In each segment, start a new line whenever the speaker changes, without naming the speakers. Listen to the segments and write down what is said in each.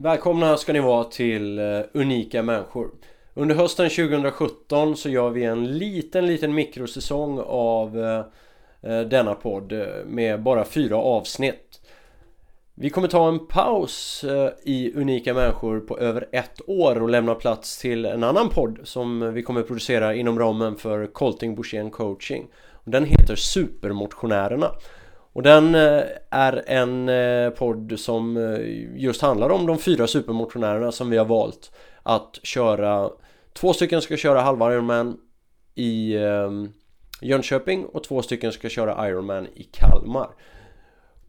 Välkomna ska ni vara till eh, Unika Människor. Under hösten 2017 så gör vi en liten, liten mikrosäsong av eh, eh, denna podd med bara fyra avsnitt. Vi kommer ta en paus i Unika Människor på över ett år och lämna plats till en annan podd som vi kommer producera inom ramen för Colting Borssén Coaching. Den heter Supermotionärerna. Och den eh, är en eh, podd som eh, just handlar om de fyra supermotionärerna som vi har valt att köra. Två stycken ska köra halva Ironman i Jönköping och två stycken ska köra Ironman i Kalmar.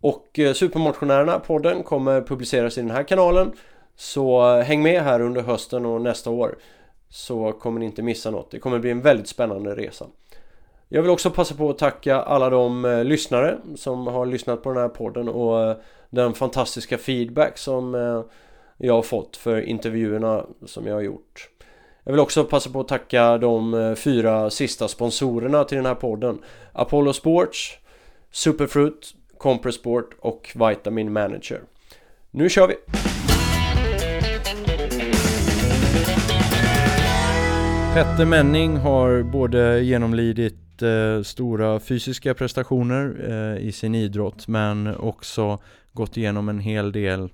Och Supermotionärerna podden kommer publiceras i den här kanalen. Så häng med här under hösten och nästa år Så kommer ni inte missa något. Det kommer bli en väldigt spännande resa jag vill också passa på att tacka alla de eh, lyssnare som har lyssnat på den här podden och eh, den fantastiska feedback som eh, jag har fått för intervjuerna som jag har gjort. Jag vill också passa på att tacka de fyra sista sponsorerna till den här podden. Apollo Sports, Superfruit, Compressport och Vitamin Manager. Nu kör vi! Petter Menning har både genomlidit eh, stora fysiska prestationer eh, i sin idrott men också gått igenom en hel del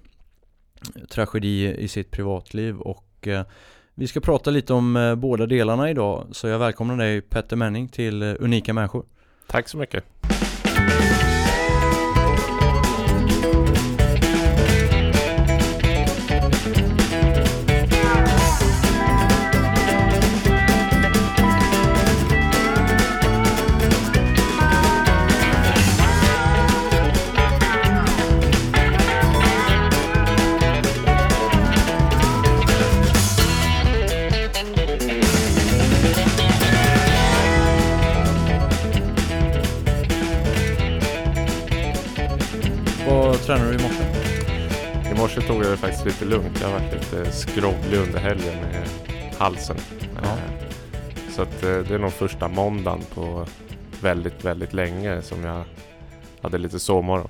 tragedi i sitt privatliv och eh, vi ska prata lite om eh, båda delarna idag så jag välkomnar dig Petter Menning till eh, Unika Människor.
Tack så mycket.
Tränade du i morse?
I morse tog jag det faktiskt lite lugnt. Jag har varit lite skrovlig under helgen med halsen. Ja. Eh, så att eh, det är nog första måndagen på väldigt, väldigt länge som jag hade lite sovmorgon.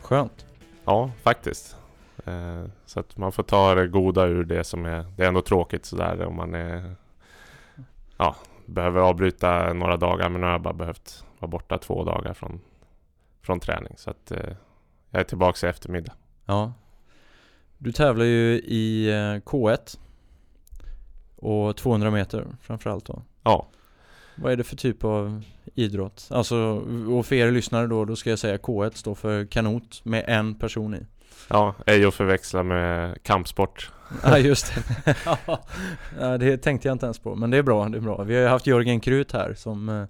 Skönt.
Ja, faktiskt. Eh, så att man får ta det goda ur det som är... Det är ändå tråkigt sådär om man är... Ja, behöver avbryta några dagar men nu har jag bara behövt vara borta två dagar från, från träning. Så att jag är tillbaka i eftermiddag.
Ja. Du tävlar ju i eh, K1 och 200 meter framförallt då.
Ja.
Vad är det för typ av idrott? Alltså, och för er lyssnare då, då ska jag säga K1 står för kanot med en person i.
Ja, ej att förväxla med kampsport.
Ja, just det. ja, det tänkte jag inte ens på, men det är bra, det är bra. Vi har ju haft Jörgen Krut här som eh,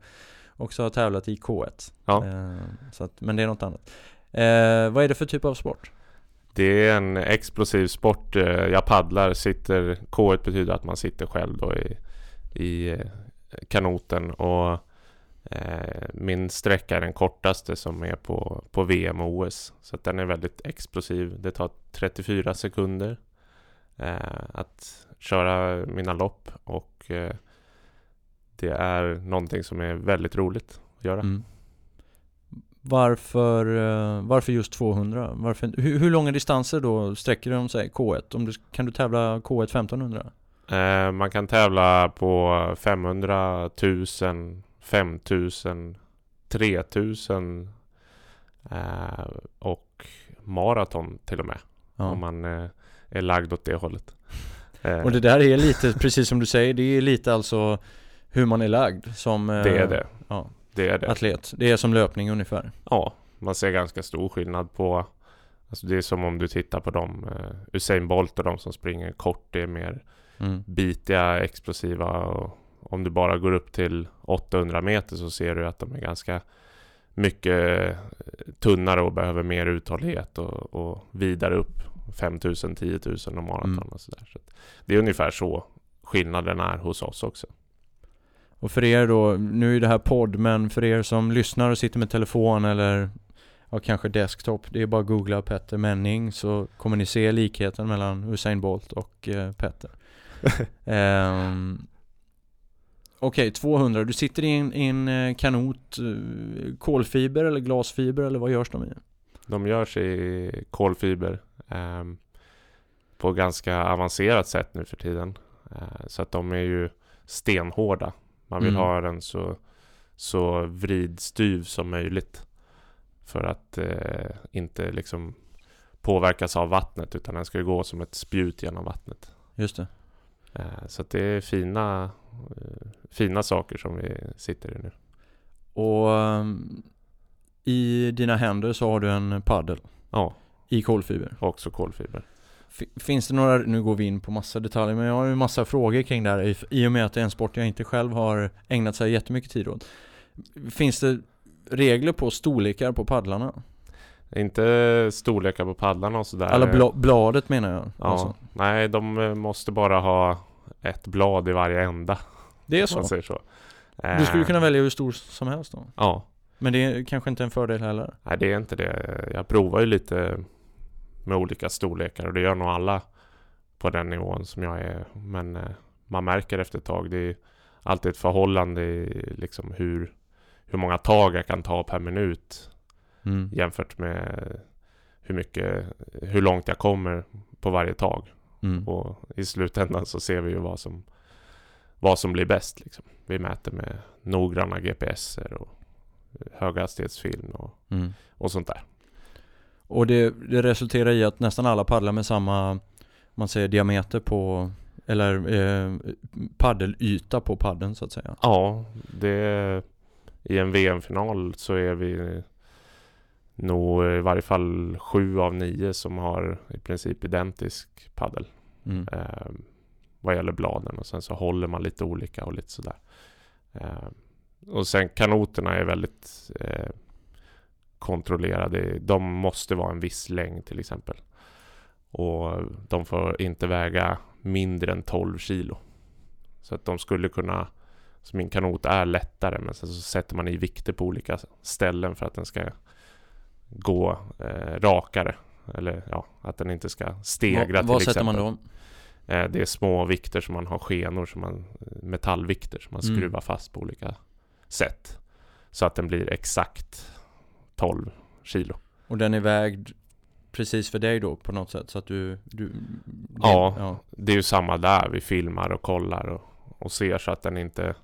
också har tävlat i K1.
Ja.
Eh, så att, men det är något annat. Eh, vad är det för typ av sport?
Det är en explosiv sport. Eh, jag paddlar, sitter, K1 betyder att man sitter själv då i, i eh, kanoten och eh, min sträcka är den kortaste som är på, på VM och OS. Så den är väldigt explosiv. Det tar 34 sekunder eh, att köra mina lopp och eh, det är någonting som är väldigt roligt att göra. Mm.
Varför, eh, varför just 200? Varför, hur, hur långa distanser då sträcker de sig K1? Om du, kan du tävla K1 1500?
Eh, man kan tävla på 500, 1000, 5000, 3000 eh, och maraton till och med. Ja. Om man eh, är lagd åt det hållet.
och det där är lite, precis som du säger, det är lite alltså hur man är lagd som...
det är det. Ja
det är det. atlet. Det är som löpning ungefär.
Ja, man ser ganska stor skillnad på Alltså det är som om du tittar på de uh, Usain Bolt och de som springer kort. Det är mer mm. bitiga, explosiva och om du bara går upp till 800 meter så ser du att de är ganska mycket eh, tunnare och behöver mer uthållighet och, och vidare upp 5000, 10 000 och maraton mm. och sådär. Så det är ungefär så skillnaden är hos oss också.
Och för er då, nu är det här podd, men för er som lyssnar och sitter med telefon eller ja, kanske desktop, det är bara att googla Petter Menning så kommer ni se likheten mellan Usain Bolt och eh, Petter. um, Okej, okay, 200. Du sitter i en, i en eh, kanot, eh, kolfiber eller glasfiber eller vad görs de i?
De görs i kolfiber. Um, på ganska avancerat sätt nu för tiden. Eh, så att de är ju stenhårda. Man vill
Mm.
ha den så, så vridstyv som möjligt. För att eh, inte liksom påverkas av vattnet utan den ska gå som ett spjut genom vattnet.
Just det.
Eh, så det är fina, eh, fina saker som vi sitter i nu.
Och um, i dina händer så har du en paddel
Ja,
i kolfiber.
också kolfiber.
Finns det några, nu går vi in på massa detaljer, men jag har ju massa frågor kring det här i, och med att det är en sport jag inte själv har ägnat sig jättemycket tid åt. Finns det regler på storlekar på paddlarna?
Inte storlekar på paddlarna och sådär.
Eller bla, bladet menar jag.
Ja,
Alltså.
nej de eh, måste bara ha ett blad i varje ända.
Det är så?
Man säger så.
Du skulle
Eh,
kunna välja hur stor som helst då?
Ja,
Men det är kanske inte en fördel heller?
nej det är inte det. Jag provar ju lite med olika storlekar och det gör nog alla på den nivån som jag är. Men eh, man märker efter ett tag. Det är alltid ett förhållande i liksom hur, hur många tag jag kan ta per minut
Mm.
jämfört med hur mycket, hur långt jag kommer på varje tag.
Mm.
Och i slutändan så ser vi ju vad som, vad som blir bäst. Liksom. Vi mäter med noggranna GPSer och höghastighetsfilm och,
Mm.
och sånt där.
Och det, det resulterar i att nästan alla paddlar med samma, man säger diameter på, eller eh, paddelyta på paddeln så att säga.
Ja, det, i en VM-final så är vi nog i varje fall sju av nio som har i princip identisk paddel.
Mm.
eh, vad gäller bladen och sen så håller man lite olika och lite sådär. Eh, och sen kanoterna är väldigt eh, kontrollerade. De måste vara en viss längd till exempel. Och de får inte väga mindre än 12 kilo. Så att de skulle kunna, så min kanot är lättare men sen så sätter man i vikter på olika ställen för att den ska gå eh, rakare. Eller ja, att den inte ska stegra
vad vad
till
sätter
exempel.
man då?
Eh, Det är små vikter som man har skenor, som man, metallvikter som man
Mm.
skruvar fast på olika sätt. Så att den blir exakt 12 kilo.
Och den är vägd precis för dig då på något sätt så att du... du
Ja.
ja.
Det är ju samma där, vi filmar och kollar och, och ser så att den inte...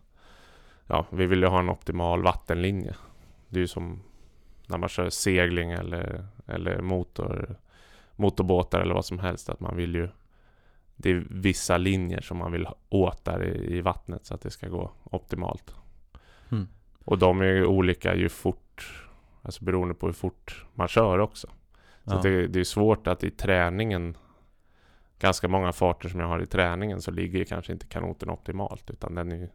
Ja, vi vill ju ha en optimal vattenlinje. Det är ju som när man kör segling eller, eller motor, motorbåtar eller vad som helst. Att man vill ju... Det är vissa linjer som man vill åt där i, i vattnet så att det ska gå optimalt.
Mm.
Och de är ju olika ju fort, alltså beroende på hur fort man kör också. Så
Ja.
det, det är svårt att i träningen Ganska många farter som jag har i träningen så ligger ju kanske inte kanoten optimalt utan den är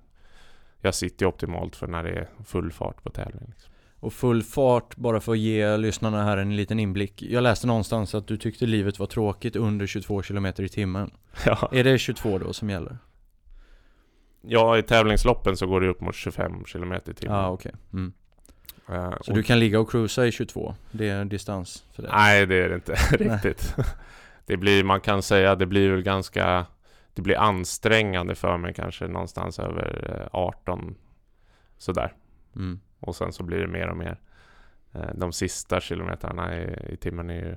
Jag sitter ju optimalt för när det är full fart på tävling. Liksom.
Och full fart, bara för att ge lyssnarna här en liten inblick. Jag läste någonstans att du tyckte livet var tråkigt under 22 km i timmen.
Ja.
Är det 22 då som gäller?
ja, i tävlingsloppen så går det upp mot 25 km i timmen.
ah, okej. Mm.
Eh,
Så
och-
du kan ligga och cruisa i 22? Det är distans för dig?
Nej, det är det inte riktigt. Det blir, man kan säga, det blir väl ganska Det blir ansträngande för mig kanske någonstans över eh, 18 Sådär.
Mm.
Och sen så blir det mer och mer. Eh, De sista kilometrarna i, i timmen är ju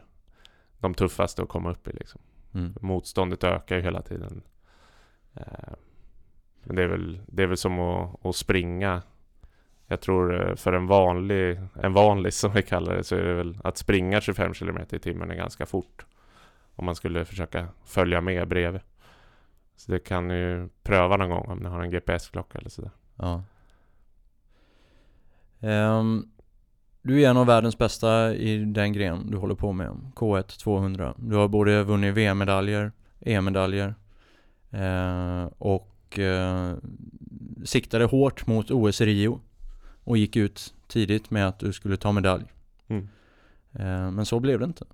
de tuffaste att komma upp i liksom.
Mm.
Motståndet ökar ju hela tiden. Eh, Men det är väl, det är väl som att, att springa. Jag tror eh, för en vanlig, en vanlig som vi kallar det, så är det väl att springa 25 km i timmen är ganska fort. Om man skulle försöka följa med bredvid. Så det kan ni ju pröva någon gång om ni har en GPS-klocka eller sådär.
Ja. Um, du är en av världens bästa i den gren du håller på med, K1 200. Du har både vunnit VM-medaljer, EM-medaljer eh, och eh, siktade hårt mot OS i Rio och gick ut tidigt med att du skulle ta medalj.
Mm.
Eh, men så blev det inte.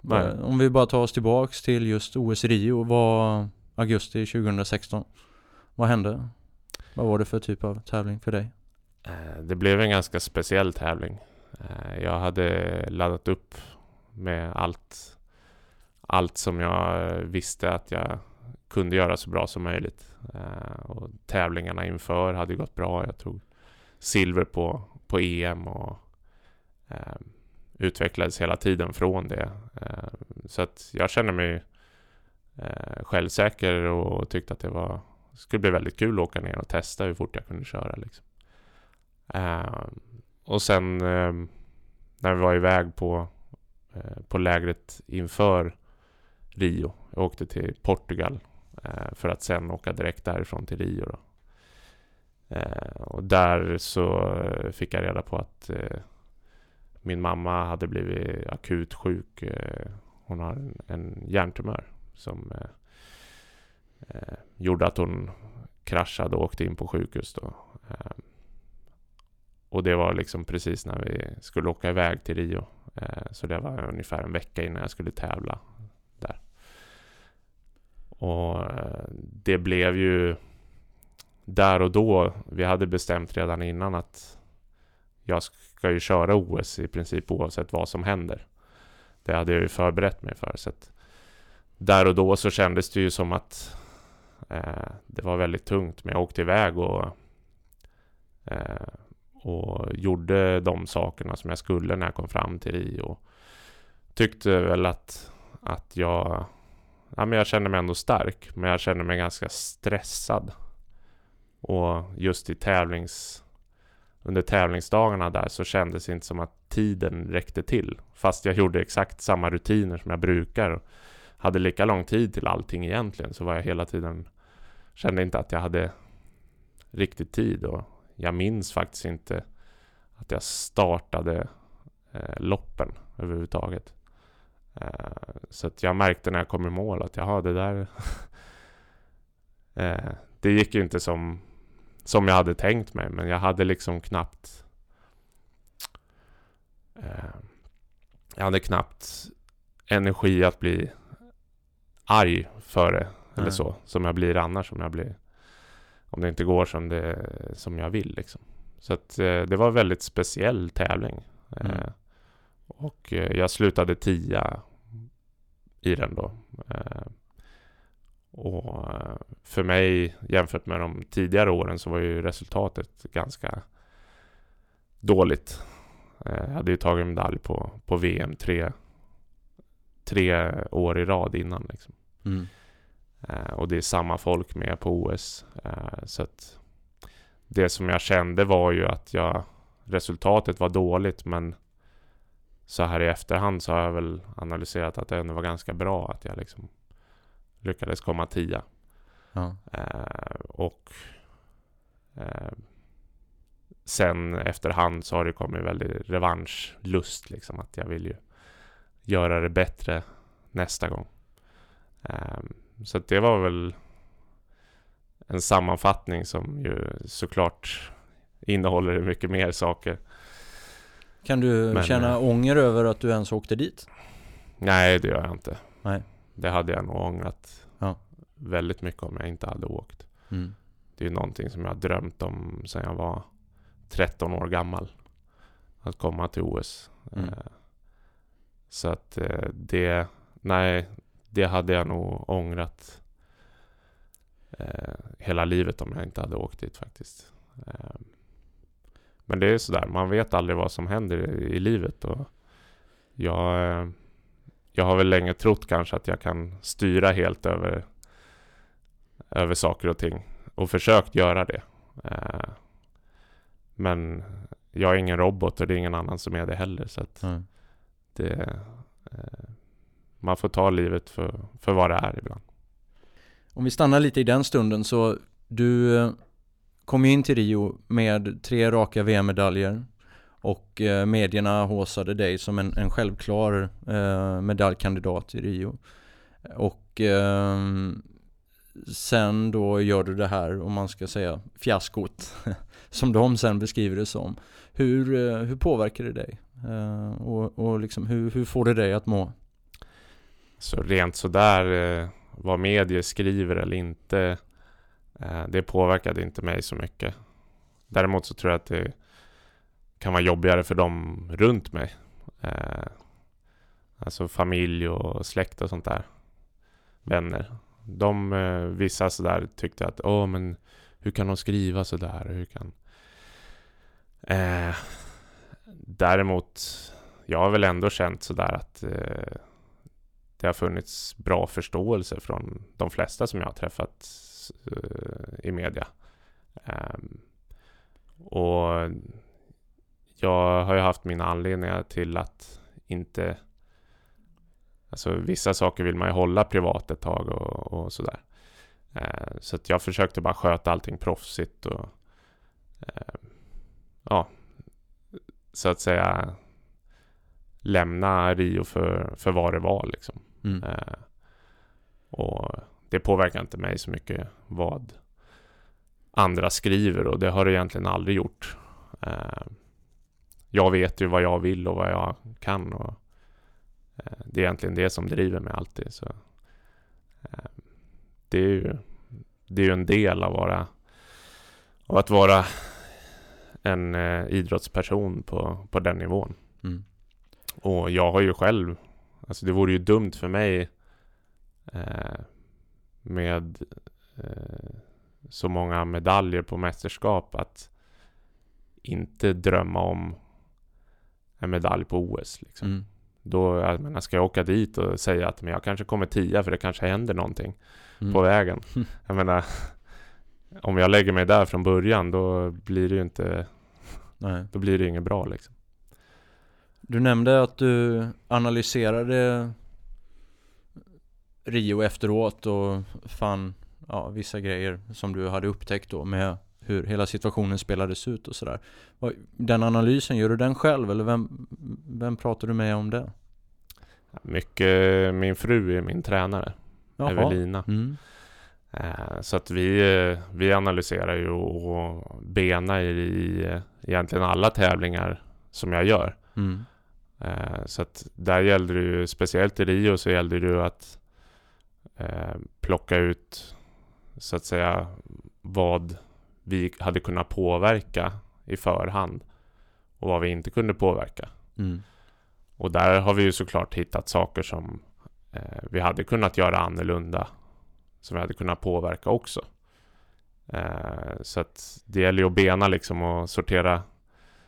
Nej.
Eh, Om vi bara tar oss tillbaks till just OS Rio var augusti 2016. Vad hände? Vad var det för typ av tävling för dig?
Eh, Det blev en ganska speciell tävling. Jag hade laddat upp med allt, allt som jag visste att jag kunde göra så bra som möjligt. Och tävlingarna inför hade gått bra. Jag tog silver på, på EM och eh, utvecklades hela tiden från det. Eh, Så att jag känner mig eh, självsäker och tyckte att det var skulle bli väldigt kul att åka ner och testa hur fort jag kunde köra. Liksom. Eh, och sen eh, när vi var iväg på, eh, på lägret inför Rio. Jag åkte till Portugal eh, för att sen åka direkt därifrån till Rio. Då. Eh, och där så eh, fick jag reda på att eh, min mamma hade blivit akut sjuk. Eh, hon har en, en hjärntumör som eh, eh, gjorde att hon kraschade och åkte in på sjukhus. Då. Eh, och det var liksom precis när vi skulle åka iväg till Rio. Eh, så det var ungefär en vecka innan jag skulle tävla där. Och eh, det blev ju där och då, vi hade bestämt redan innan att jag ska ju köra OS i princip oavsett vad som händer. Det hade jag ju förberett mig för. Så att där och då så kändes det ju som att eh, det var väldigt tungt. Men jag åkte iväg och, eh, och gjorde de sakerna som jag skulle när jag kom fram till Rio. Tyckte väl att, att jag, ja, men jag kände mig ändå stark. Men jag kände mig ganska stressad. Och just i tävlings under tävlingsdagarna där så kändes det inte som att tiden räckte till. Fast jag gjorde exakt samma rutiner som jag brukar hade lika lång tid till allting egentligen så var jag hela tiden kände inte att jag hade riktigt tid och jag minns faktiskt inte att jag startade eh, loppen överhuvudtaget. Eh, så att jag märkte när jag kom i mål att jaha, det där eh, det gick ju inte som, som jag hade tänkt mig men jag hade liksom knappt eh, jag hade knappt energi att bli arg för det. Eller så. Som jag blir annars om jag blir om det inte går som, det, som jag vill. Liksom. Så att, eh, det var en väldigt speciell tävling. Mm. Eh, och eh, jag slutade tia i den då. Eh, och eh, för mig jämfört med de tidigare åren så var ju resultatet ganska dåligt. Eh, jag hade ju tagit medalj på, på VM tre, tre år i rad innan. Liksom. Mm. Uh, och det är samma folk med på OS. Eh, så att det som jag kände var ju att jag resultatet var dåligt men så här i efterhand så har jag väl analyserat att det ändå var ganska bra att jag liksom lyckades komma tia. Ja. Uh, och sen efterhand så har det kommit väldigt revanschlust liksom att jag vill ju göra det bättre nästa gång. Um, så det var väl en sammanfattning som ju såklart innehåller mycket mer saker.
Kan du Men, känna eh, ånger över att du ens åkte dit?
Nej, det gör jag inte.
Nej.
Det hade jag nog ångrat ja. väldigt mycket om jag inte hade åkt. Mm. Det är någonting som jag har drömt om sedan jag var 13 år gammal. Att komma till OS. Mm. Eh, så att eh, det, nej, det hade jag nog ångrat eh, hela livet om jag inte hade åkt dit faktiskt. Men det är sådär, man vet aldrig vad som händer i, livet och jag, jag har väl länge trott kanske att jag kan styra helt över, över saker och ting och försökt göra det. Eh, men jag är ingen robot och det är ingen annan som är det heller. Så mm. det, eh, man får ta livet för, för vad det är ibland.
Om vi stannar lite i den stunden så du eh, kom ju in till Rio med tre raka VM-medaljer och eh, medierna håsade dig som en, en självklar eh, medaljkandidat i Rio. Och eh, sen då gör du det här, om man ska säga fiaskot, som de sen beskriver det som. Hur, eh, hur påverkar det dig? Eh, och, och liksom, hur, hur får det dig att må?
Så rent sådär eh, vad medier skriver eller inte eh, det påverkade inte mig så mycket. Däremot så tror jag att det kan vara jobbigare för dem runt mig. Eh, alltså familj och släkt och sånt där. Vänner. De, eh, vissa sådär tyckte att, åh men hur kan de skriva sådär? Hur kan... Eh, däremot, jag har väl ändå känt sådär att eh, det har funnits bra förståelse från de flesta som jag har träffat eh, i media. Ehm, och jag har ju haft mina anledningar till att inte Alltså vissa saker vill man ju hålla privat ett tag och, och sådär. Eh, så att jag försökte bara sköta allting proffsigt och eh, ja, så att säga lämna Rio för, för vad det var liksom. Mm. Eh, och det påverkar inte mig så mycket vad andra skriver och det har det egentligen aldrig gjort. Eh, jag vet ju vad jag vill och vad jag kan och eh, det är egentligen det som driver mig alltid. Så, eh, det är ju det är ju en del av, vara, av att vara en eh, idrottsperson på, på den nivån. Mm. Och jag har ju själv, alltså det vore ju dumt för mig eh, med eh, så många medaljer på mästerskap att inte drömma om en medalj på OS. Liksom. Mm. Då, jag menar, ska jag åka dit och säga att men jag kanske kommer tia för det kanske händer någonting mm. på vägen. Jag menar, om jag lägger mig där från början då blir det ju inte Nej. Då blir det inget bra liksom.
Du nämnde att du analyserade Rio efteråt och fann ja, vissa grejer som du hade upptäckt då med hur hela situationen spelades ut och sådär. Den analysen, gör du den själv eller vem, vem pratar du med om det?
Mycket, min fru är min tränare, Jaha. Evelina. Mm. Eh, så att vi, eh, vi analyserar ju och benar i egentligen alla tävlingar som jag gör. Mm. Eh, så att där gällde det ju, speciellt i Rio så gällde det ju att plocka ut så att säga vad vi hade kunnat påverka i förhand och vad vi inte kunde påverka. Mm. Och där har vi ju såklart hittat saker som eh, vi hade kunnat göra annorlunda som vi hade kunnat påverka också. Eh, så att det gäller ju att bena liksom och sortera,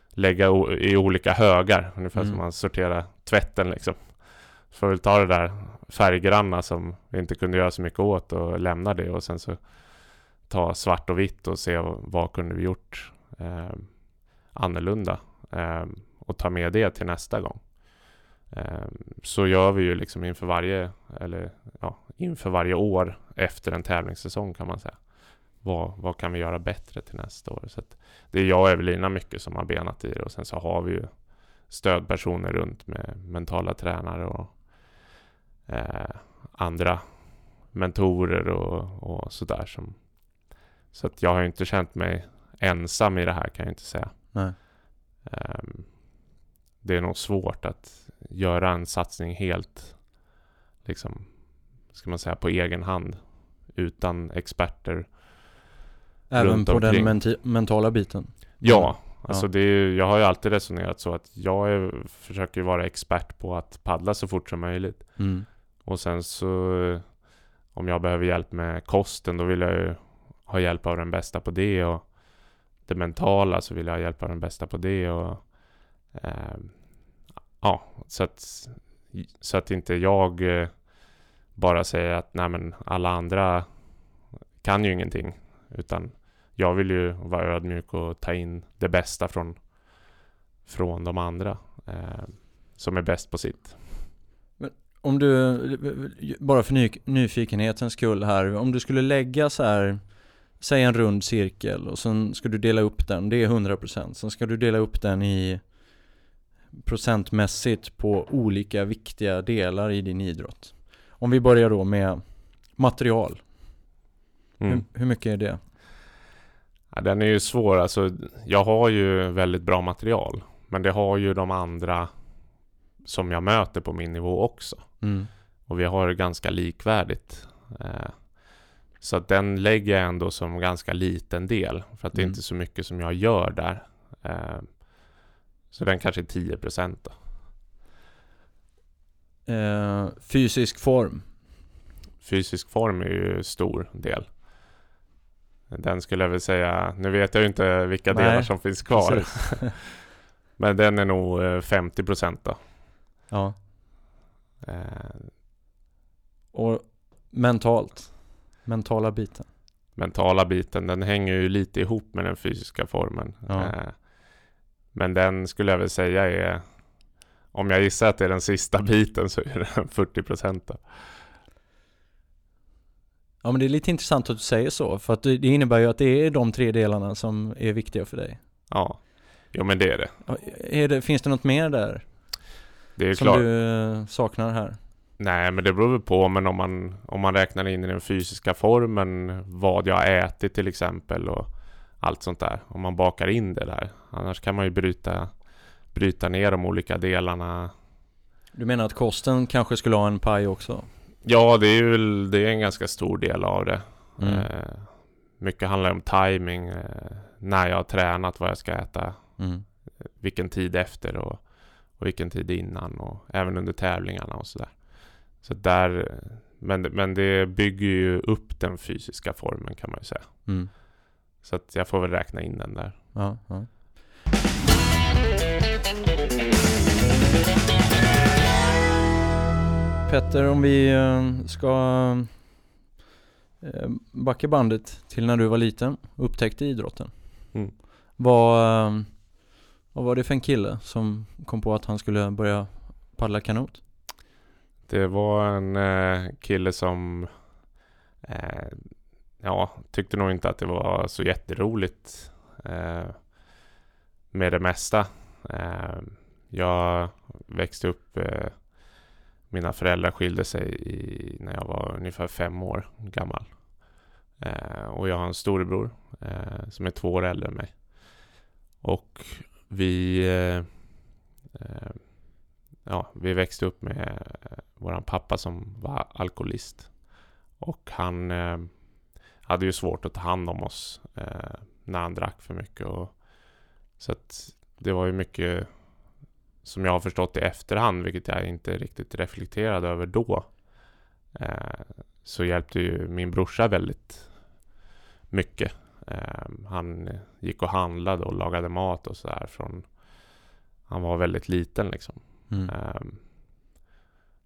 lägga i olika högar, ungefär mm. som man sorterar tvätten liksom. Får väl ta det där färggranna som vi inte kunde göra så mycket åt och lämna det och sen så ta svart och vitt och se vad kunde vi gjort eh, annorlunda eh, och ta med det till nästa gång. Eh, så gör vi ju liksom inför varje, eller ja, inför varje år efter en tävlingssäsong kan man säga. Vad, vad kan vi göra bättre till nästa år? Så det är jag och Evelina mycket som har benat i det och sen så har vi ju stödpersoner runt med mentala tränare och eh, andra mentorer och, och sådär som så att jag har inte känt mig ensam i det här kan jag inte säga. Um, det är nog svårt att göra en satsning helt, liksom, ska man säga, på egen hand. Utan experter.
Även på den menti- mentala biten?
Ja, alltså det är, jag har ju alltid resonerat så att jag är, försöker vara expert på att paddla så fort som möjligt. Mm. Och sen så om jag behöver hjälp med kosten då vill jag ju ha hjälp av den bästa på det och det mentala så vill jag ha hjälp av den bästa på det och eh, ja, så att, så att inte jag eh, bara säger att nej men alla andra kan ju ingenting utan jag vill ju vara ödmjuk och ta in det bästa från, från de andra eh, som är bäst på sitt.
Men om du, bara för nyfikenhetens skull här, om du skulle lägga så här säg en rund cirkel och sen ska du dela upp den, det är 100% Sen ska du dela upp den i procentmässigt på olika viktiga delar i din idrott. Om vi börjar då med material. Mm. Hur, hur, mycket är det?
Ja, den är ju svår, alltså jag har ju väldigt bra material. Men det har ju de andra som jag möter på min nivå också. Mm. Och vi har ganska likvärdigt. Eh, så att den lägger jag ändå som ganska liten del. För att det är mm. inte så mycket som jag gör där. Eh, så den kanske är 10 procent.
Eh, fysisk form?
Fysisk form är ju stor del. Den skulle jag väl säga, nu vet jag ju inte vilka Nej, delar som finns kvar. Men den är nog 50 eh, procent då. Ja. Eh,
Och mentalt, mentala biten.
Mentala biten, den hänger ju lite ihop med den fysiska formen.
Ja.
Eh, men den skulle jag väl säga är om jag gissar att det är den sista biten så är det 40 procent.
Ja men det är lite intressant att du säger så, för att det innebär ju att det är de tre delarna som är viktiga för dig.
Ja, jo men det är det.
Är det, finns det något mer där
Det är
som
klart.
du eh, saknar här?
Nej, men det beror väl på. Men om man, om man räknar in i den fysiska formen vad jag har ätit till exempel och allt sånt där. Om man bakar in det där. Annars kan man ju bryta, bryta ner de olika delarna.
Du menar att kosten kanske skulle ha en paj också?
Ja, det är ju väl, det är en ganska stor del av det.
Mm.
Eh, mycket handlar om timing. Eh, när jag har tränat, vad jag ska äta.
Mm.
Vilken tid efter och, och vilken tid innan. Och även under tävlingarna och sådär. Så där, men, men det bygger ju upp den fysiska formen kan man ju säga.
Mm.
Så att jag får väl räkna in den där.
Ja, ja. Petter, om vi eh, ska eh, backa bandet till när du var liten och upptäckte idrotten.
Mm.
Vad, eh, vad var det för en kille som kom på att han skulle börja paddla kanot?
Det var en eh, kille som eh, ja, tyckte nog inte att det var så jätteroligt eh, med det mesta. Eh, jag växte upp, eh, mina föräldrar skilde sig i, när jag var ungefär fem år gammal. Eh, och jag har en storebror eh, som är två år äldre än mig. Och vi eh, eh, ja, vi växte upp med vår våran pappa som var alkoholist. Och han eh, hade ju svårt att ta hand om oss eh, när han drack för mycket. Och, så att det var ju mycket som jag har förstått i efterhand, vilket jag inte riktigt reflekterade över då. Eh, så hjälpte ju min brorsa väldigt mycket. Eh, han gick och handlade och lagade mat och sådär från han var väldigt liten liksom.
Mm.
Ehm,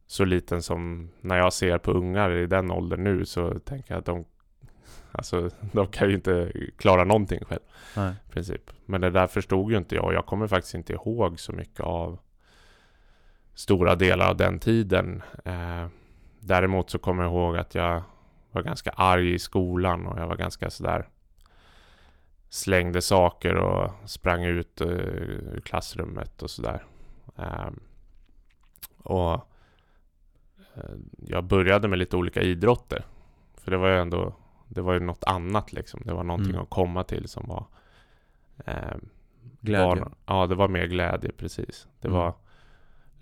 så liten som när jag ser på ungar i den åldern nu så tänker jag att de Alltså de kan ju inte klara någonting själv
Nej.
i princip. Men det där förstod ju inte jag och jag kommer faktiskt inte ihåg så mycket av stora delar av den tiden. Eh, däremot så kommer jag ihåg att jag var ganska arg i skolan och jag var ganska sådär slängde saker och sprang ut eh, ur klassrummet och sådär. Ehm, och eh, jag började med lite olika idrotter. För det var ju ändå, det var ju något annat liksom. Det var någonting
Mm.
att komma till som var ehm,
Glädje.
Var, ja, det var mer glädje precis. Det
Mm.
var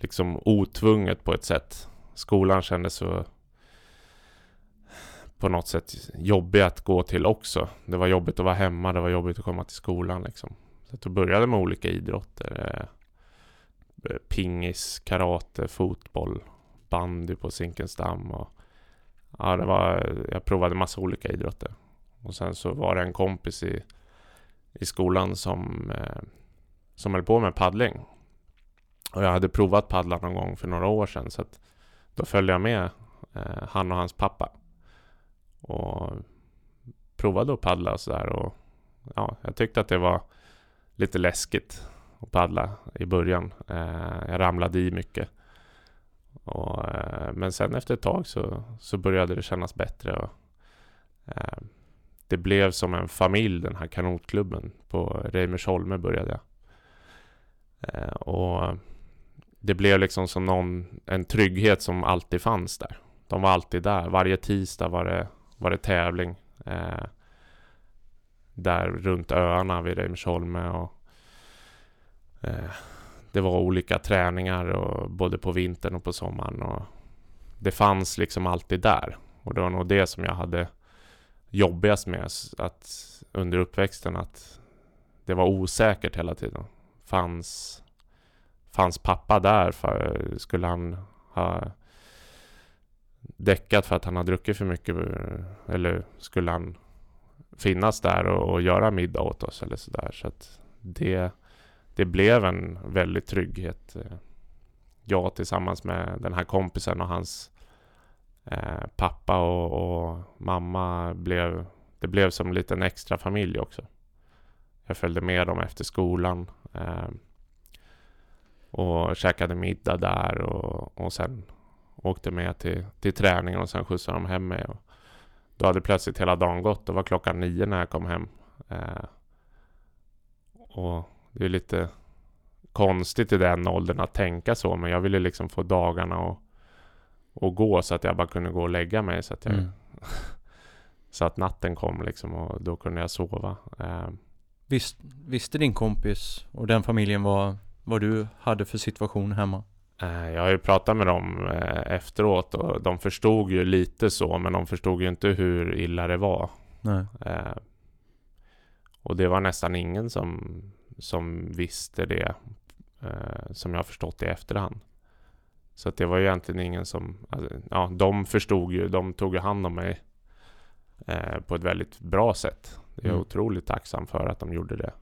liksom otvunget på ett sätt. Skolan kändes så på något sätt jobbig att gå till också. Det var jobbigt att vara hemma, det var jobbigt att komma till skolan liksom. Så att jag började med olika idrotter. Eh, Eh, pingis, karate, fotboll, bandy på Zinkensdamm och ja, det var, jag provade massa olika idrotter. Och sen så var det en kompis i, i skolan som, eh, som höll på med paddling. Och jag hade provat paddla någon gång för några år sedan så att då följde jag med eh, han och hans pappa. Och provade att paddla och sådär och ja, jag tyckte att det var lite läskigt och paddla i början. Eh, jag ramlade i mycket. Och, eh, men sen efter ett tag så, så började det kännas bättre. Och, eh, det blev som en familj den här kanotklubben. På Reimersholme började jag. Eh, och det blev liksom som någon, en trygghet som alltid fanns där. De var alltid där. Varje tisdag var det, var det tävling. Eh, där runt öarna vid Reimersholme och Eh, det var olika träningar och både på vintern och på sommaren och det fanns liksom alltid där. Och det var nog det som jag hade jobbigast med att under uppväxten att det var osäkert hela tiden. Fanns, fanns pappa där? För, skulle han ha däckat för att han har druckit för mycket? Eller skulle han finnas där och, och göra middag åt oss eller sådär? Så att det, det blev en väldig trygghet. Eh, jag tillsammans med den här kompisen och hans eh, pappa och, och, mamma blev, det blev som en liten extra familj också. Jag följde med dem efter skolan. Eh, och käkade middag där och, och sen åkte med till, till träningen och sen skjutsade de hem mig. Och då hade plötsligt hela dagen gått. Det var klockan nio när jag kom hem. Eh, och det är lite konstigt i den åldern att tänka så. Men jag ville liksom få dagarna att och gå så att jag bara kunde gå och lägga mig. Så att, jag, mm. så att natten kom liksom och då kunde jag sova. Eh,
Visst, visste din kompis och den familjen vad, vad du hade för situation hemma?
Eh, jag har ju pratat med dem eh, efteråt och de förstod ju lite så men de förstod ju inte hur illa det var.
Nej.
Eh, och det var nästan ingen som, som visste det som jag har förstått i efterhand. Så att det var ju egentligen ingen som, alltså, ja de förstod ju, de tog ju hand om mig på ett väldigt bra sätt. Jag är mm. otroligt tacksam för att de gjorde det.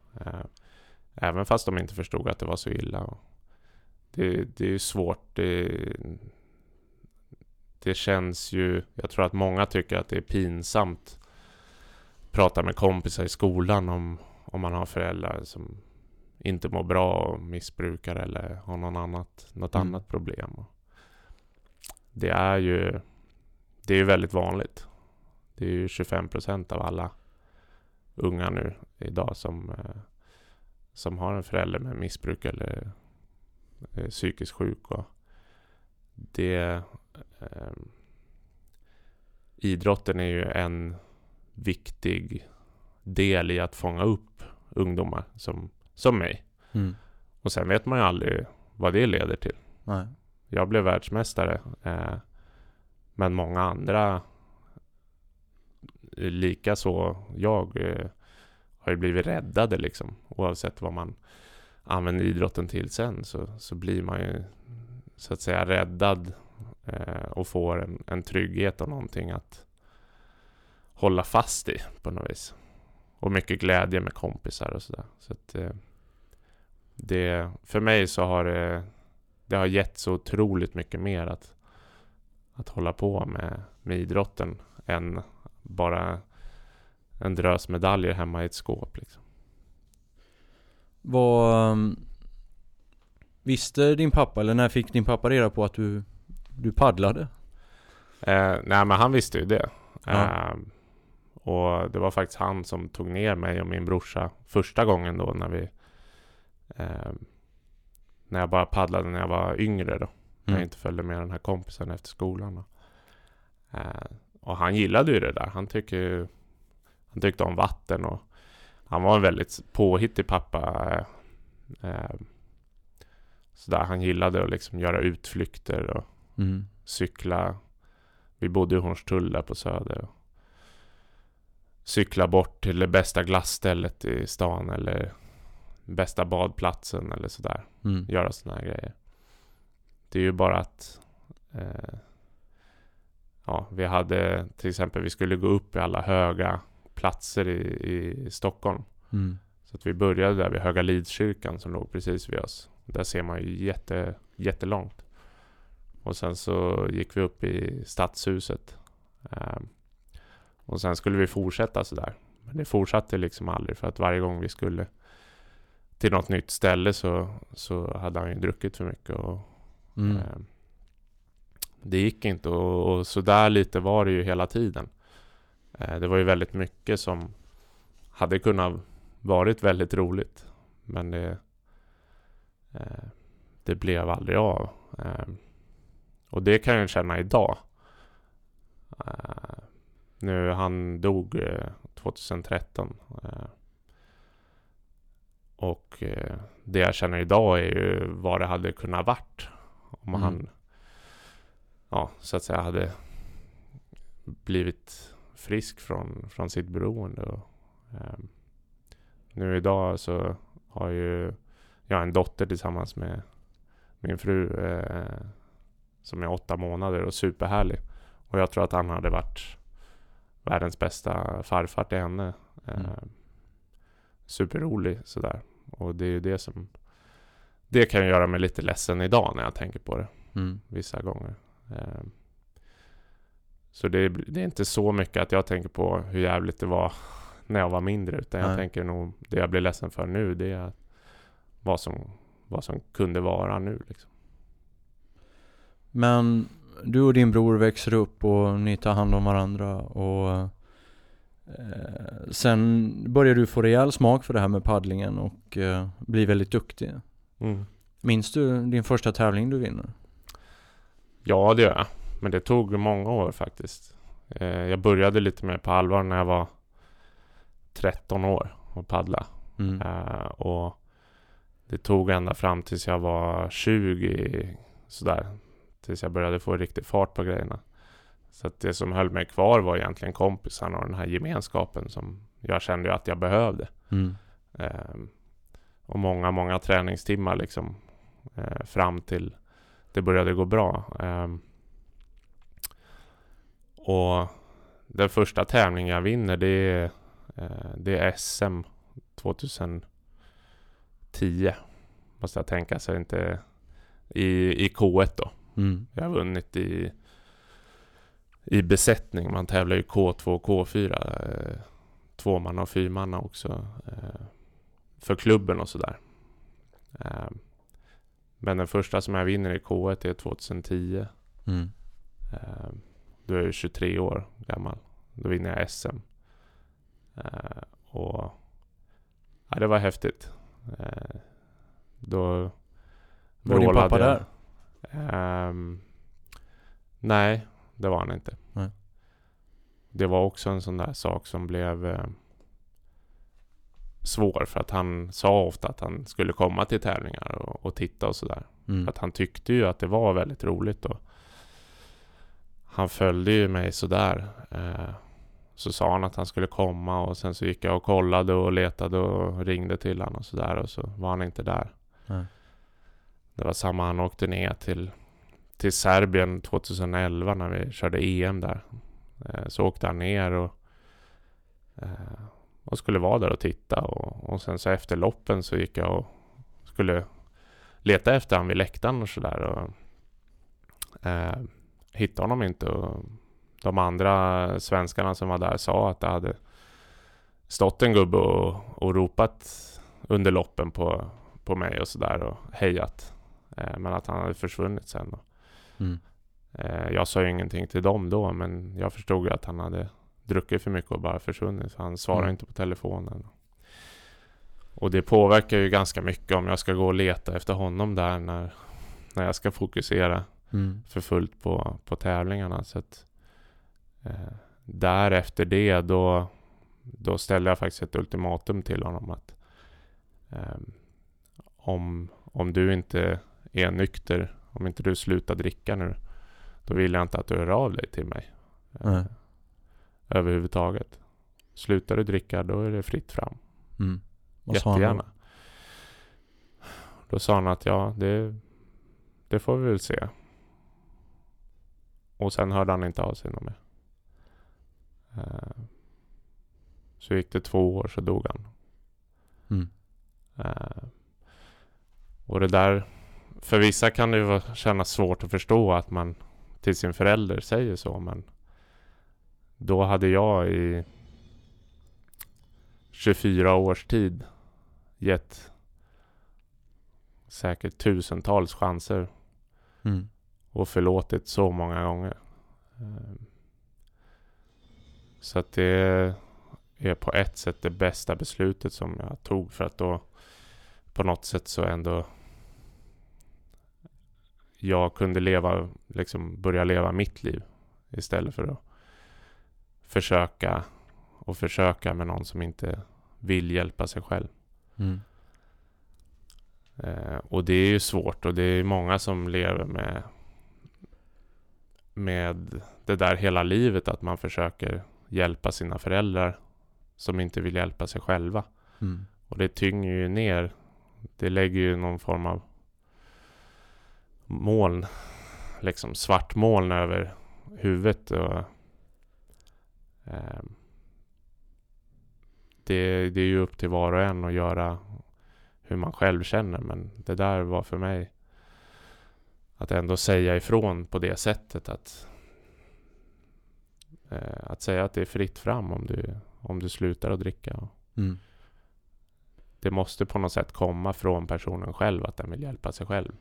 även fast de inte förstod att det var så illa. Det, det är ju svårt. Det, det känns ju... Jag tror att många tycker att det är pinsamt prata med kompisar i skolan om, om man har föräldrar som inte mår bra och missbrukar eller har någon annat, något mm. annat problem. Det är ju det är väldigt vanligt. Det är ju 25 procent av alla unga nu idag som, eh, som har en förälder med missbruk eller eh, psykiskt sjuk. Och det, eh, idrotten är ju en viktig del i att fånga upp ungdomar som, som mig. Mm. Och sen vet man ju aldrig vad det leder till.
Nej.
Jag blev världsmästare. Eh, men många andra lika så jag eh, har ju blivit räddade liksom. Oavsett vad man använder idrotten till sen så, så blir man ju så att säga räddad eh, och får en, en trygghet och någonting att hålla fast i på något vis. Och mycket glädje med kompisar och sådär. Så att eh, det, för mig så har det, det har gett så otroligt mycket mer att, att hålla på med, med idrotten än bara en drös medaljer hemma i ett skåp liksom.
Vad um, Visste din pappa, eller när fick din pappa reda på att du, du paddlade?
Eh, nej men han visste ju det. Ja. Eh, och det var faktiskt han som tog ner mig och min brorsa första gången då när vi eh, När jag bara paddlade när jag var yngre då. Mm. När jag inte följde med den här kompisen efter skolan. Och, eh, och han gillade ju det där. Han tycker Han tyckte om vatten och han var en väldigt påhittig pappa. Eh, sådär, han gillade att liksom göra utflykter och mm. cykla. Vi bodde i Hornstull där på Söder. Cykla bort till det bästa glassstället i stan eller bästa badplatsen eller sådär. Mm. Göra sådana här grejer. Det är ju bara att eh, ja, vi hade till exempel, vi skulle gå upp i alla höga platser i, i Stockholm. Mm. Så att vi började där vid Höga Lidskyrkan som låg precis vid oss. Där ser man ju jätte, jättelångt. Och sen så gick vi upp i Stadshuset. Um, och sen skulle vi fortsätta sådär. Men det fortsatte liksom aldrig för att varje gång vi skulle till något nytt ställe så, så hade han ju druckit för mycket. Och, mm. um, det gick inte och, och så där lite var det ju hela tiden. Eh, det var ju väldigt mycket som hade kunnat varit väldigt roligt. Men det, eh, det blev aldrig av. Eh, och det kan jag känna idag. Nu, han dog 2013. Och det jag känner idag är ju vad det hade kunnat varit. Om mm. han, ja, så att säga hade blivit frisk från, från sitt beroende. Och, eh, nu idag så har ju jag en dotter tillsammans med min fru eh, som är åtta månader och superhärlig. Och jag tror att han hade varit världens bästa farfar till henne. Eh, mm. Superrolig sådär. Och det är ju det som det kan göra mig lite ledsen idag när jag tänker på det. Mm. Vissa gånger. Eh, Så det, det är inte så mycket att jag tänker på hur jävligt det var när jag var mindre. Utan jag
Nej.
tänker nog, det jag blir ledsen för nu, det är vad som, vad som kunde vara nu. Liksom.
Men du och din bror växer upp och ni tar hand om varandra och eh, sen börjar du få rejäl smak för det här med paddlingen och eh, blir väldigt duktig.
Mm.
Minns du din första tävling du vinner?
Ja, det gör jag. Men det tog många år faktiskt. Eh, jag började lite mer på allvar när jag var 13 år och paddla.
Mm.
Och det tog ända fram tills jag var 20 sådär. Tills jag började få riktig fart på grejerna. Så att det som höll mig kvar var egentligen kompisarna och den här gemenskapen som jag kände att jag behövde.
Mm.
Ehm, och många, många träningstimmar liksom eh, fram till det började gå bra. Ehm, och den första tävlingen jag vinner det är, eh, det är SM 2010. Måste jag tänka så inte i, i K1 då.
Mm.
Jag har vunnit i, i besättning. Man tävlar ju K2 och K4. Eh, tvåmanna och fyrmanna också. Eh, för klubben och sådär. Eh, men den första som jag vinner i K1 är 2010.
Mm.
Eh, då är jag 23 år gammal. Då vinner jag SM. Eh, och ja, det var häftigt. Eh, då
Var din pappa
jag.
där?
Ehm, nej, det var han inte.
Nej.
Det var också en sån där sak som blev eh, svår för att han sa ofta att han skulle komma till tävlingar och, och titta och sådär.
Mm.
Att han tyckte ju att det var väldigt roligt och han följde ju mig sådär. Eh, så sa han att han skulle komma och sen så gick jag och kollade och letade och ringde till honom och sådär och så var han inte där.
Nej.
Det var samma han åkte ner till, till Serbien 2011 när vi körde EM där. Eh, så åkte han ner och, eh, och skulle vara där och titta och, och sen så efter loppen så gick jag och skulle leta efter honom vid läktaren och sådär eh, hittade honom inte och de andra svenskarna som var där sa att det hade stått en gubbe och, och ropat under loppen på, på mig och sådär och hejat. Eh, men att han hade försvunnit sen. Och,
Mm.
eh, jag sa ju ingenting till dem då men jag förstod ju att han hade druckit för mycket och bara försvunnit. Så han svarade
Mm.
inte på telefonen. Och det påverkar ju ganska mycket om jag ska gå och leta efter honom där när, när jag ska fokusera
Mm.
för fullt på, på tävlingarna. Så att, eh, därefter det då, då ställde jag faktiskt ett ultimatum till honom att eh, om, om du inte är nykter, om inte du slutar dricka nu, då vill jag inte att du hör av dig till mig.
Nej.
överhuvudtaget. Slutar du dricka, då är det fritt fram.
Mm. Vad sa han då?
Jättegärna. Sa han att ja, det, det får vi väl se. Och sen hörde han inte av sig något mer. Eh, Så gick det två år så dog han.
Mm.
Eh, Och det där, för vissa kan det ju kännas svårt att förstå att man till sin förälder säger så, men då hade jag i 24 års tid gett säkert tusentals chanser
Mm.
och förlåtit så många gånger. Eh, Så att det är på ett sätt det bästa beslutet som jag tog för att då på något sätt så ändå jag kunde leva, liksom börja leva mitt liv istället för att försöka och försöka med någon som inte vill hjälpa sig själv.
Mm.
Eh, och det är ju svårt och det är många som lever med med det där hela livet att man försöker hjälpa sina föräldrar som inte vill hjälpa sig själva.
Mm.
Och det tynger ju ner. Det lägger ju någon form av moln, liksom svart moln över huvudet. Och, ehm, det, det är ju upp till var och en att göra hur man själv känner. Men det där var för mig att ändå säga ifrån på det sättet att eh, att säga att det är fritt fram om du, om du slutar att dricka.
Mm.
Det måste på något sätt komma från personen själv att den vill hjälpa sig själv.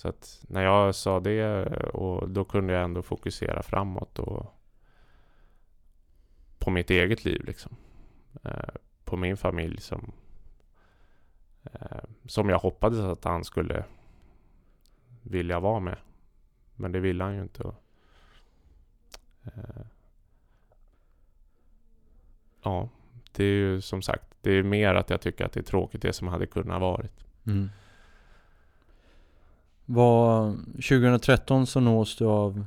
Så att när jag sa det och då kunde jag ändå fokusera framåt och på mitt eget liv liksom. Eh, på min familj som eh, som jag hoppades att han skulle vilja vara med. Men det ville han ju inte. Och, eh, ja, det är ju som sagt, det är mer att jag tycker att det är tråkigt det som hade kunnat varit.
Mm. Var, 2013 så nås du av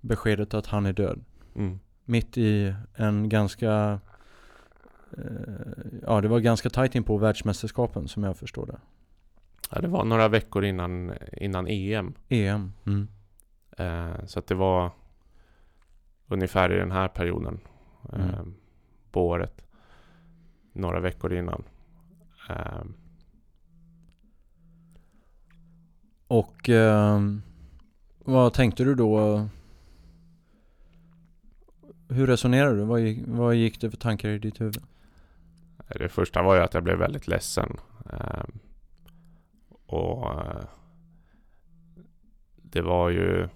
beskedet att han är död.
Mm.
Mitt i en ganska eh, Ja det var ganska tajt in på världsmästerskapen som jag förstår det.
Ja, det var några veckor innan, innan EM.
EM. Mm.
Eh, så att det var ungefär i den här perioden eh,
Mm.
på året. Några veckor innan. Eh,
Och eh, vad tänkte du då? Hur resonerade du? Vad gick, vad gick det för tankar i ditt huvud?
Eh, det första var ju att jag blev väldigt ledsen. Eh, och eh, det var ju...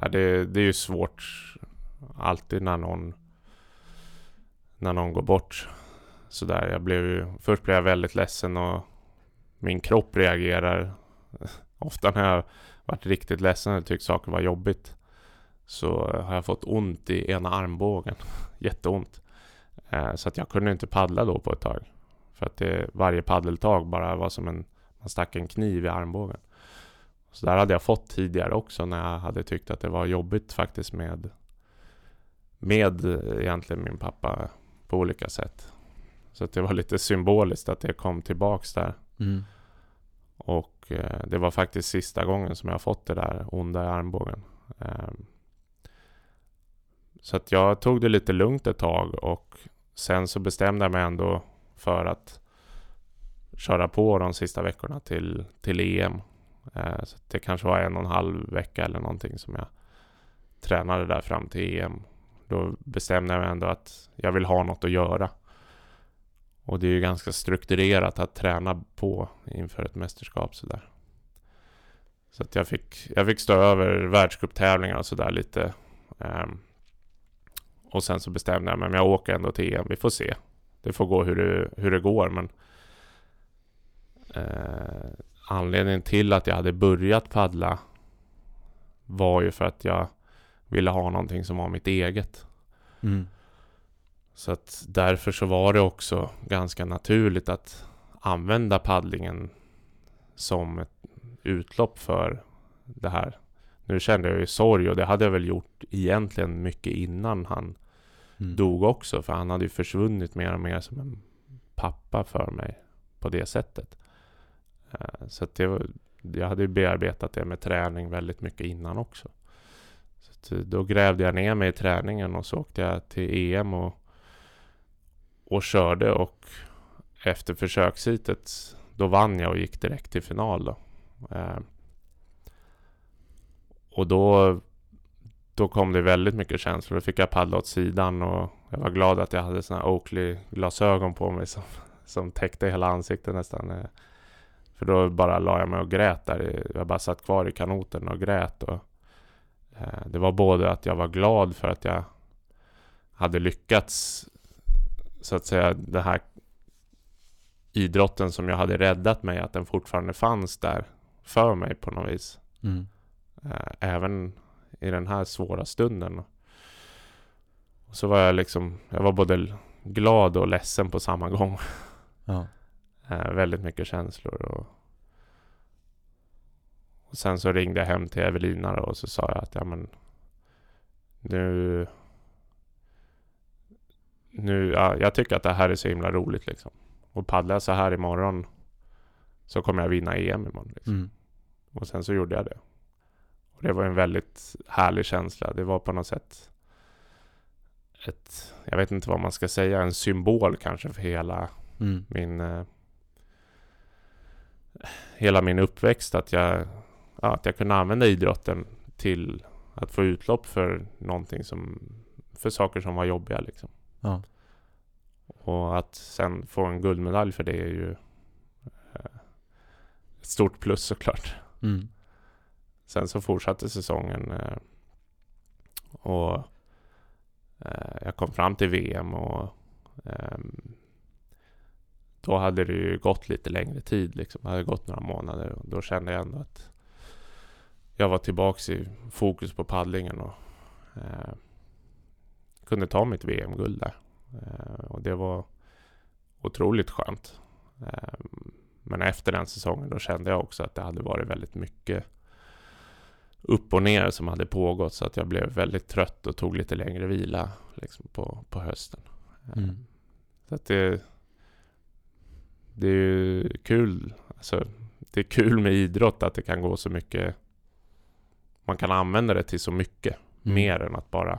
Ja, det, det är ju svårt alltid när någon när någon går bort. Sådär, jag blev ju, först blev jag väldigt ledsen och min kropp reagerar ofta när jag varit riktigt ledsen och tyckt saker var jobbigt. Så har jag fått ont i ena armbågen. Jätteont. Eh, så att jag kunde inte paddla då på ett tag. För att det, varje paddeltag bara var som en, man stack en kniv i armbågen. Så där hade jag fått tidigare också när jag hade tyckt att det var jobbigt faktiskt med med eh, egentligen min pappa på olika sätt. Så att det var lite symboliskt att det kom tillbaks där.
Mm.
Och eh, det var faktiskt sista gången som jag fått det där onda i armbågen. Ehm, så att jag tog det lite lugnt ett tag och sen så bestämde jag mig ändå för att köra på de sista veckorna till, till EM. Eh, så det kanske var en och en halv vecka eller någonting som jag tränade där fram till EM. Då bestämde jag mig ändå att jag vill ha något att göra. Och det är ju ganska strukturerat att träna på inför ett mästerskap sådär. Så att jag fick, jag fick stå över världscuptävlingar och sådär lite. Um, och sen så bestämde jag mig, men jag åker ändå till EM, vi får se. Det får gå hur det, hur det går, men Uh, anledningen till att jag hade börjat paddla var ju för att jag ville ha någonting som var mitt eget.
Mm.
Så att därför så var det också ganska naturligt att använda paddlingen som ett utlopp för det här. Nu kände jag ju sorg och det hade jag väl gjort egentligen mycket innan han
Mm.
dog också. För han hade ju försvunnit mer och mer som en pappa för mig på det sättet. Eh, Så att det var, jag hade ju bearbetat det med träning väldigt mycket innan också. Så eh, då grävde jag ner mig i träningen och så åkte jag till EM och, och körde och efter försöksheatet då vann jag och gick direkt till final då. Eh, Och då då kom det väldigt mycket känslor. Då fick jag paddla åt sidan och jag var glad att jag hade såna här Oakley-glasögon på mig som, som täckte hela ansiktet nästan. eh. För då bara la jag mig och grät där. i- Jag bara satt kvar i kanoten och grät. Och, eh, det var både att jag var glad för att jag hade lyckats, så att säga, den här idrotten som jag hade räddat mig, att den fortfarande fanns där för mig på något vis.
Mm.
Eh, även i den här svåra stunden. Och så var jag liksom, jag var både glad och ledsen på samma gång.
Ja.
Eh, väldigt mycket känslor och, och sen så ringde jag hem till Evelina och så sa jag att ja men nu nu, ja, jag tycker att det här är så himla roligt liksom. Och paddlar jag så här imorgon så kommer jag vinna EM imorgon. Liksom.
Mm.
Och sen så gjorde jag det. Och det var en väldigt härlig känsla. Det var på något sätt ett, jag vet inte vad man ska säga, en symbol kanske för hela
Mm.
min eh, hela min uppväxt. Att jag, ja, att jag kunde använda idrotten till att få utlopp för någonting som, för saker som var jobbiga liksom.
Ja.
Och att sen få en guldmedalj för det är ju eh, ett stort plus såklart.
Mm.
Sen så fortsatte säsongen eh, och eh, jag kom fram till VM och ehm, då hade det ju gått lite längre tid liksom. Det hade gått några månader och då kände jag ändå att jag var tillbaks i fokus på paddlingen och kunde ta mitt VM-guld där. Eh, och det var otroligt skönt. Eh, men efter den säsongen då kände jag också att det hade varit väldigt mycket upp och ner som hade pågått så att jag blev väldigt trött och tog lite längre vila liksom på, på hösten. Eh,
Mm.
Så att det, det är ju kul. Alltså, det är kul med idrott att det kan gå så mycket. Man kan använda det till så mycket
Mm.
mer än att bara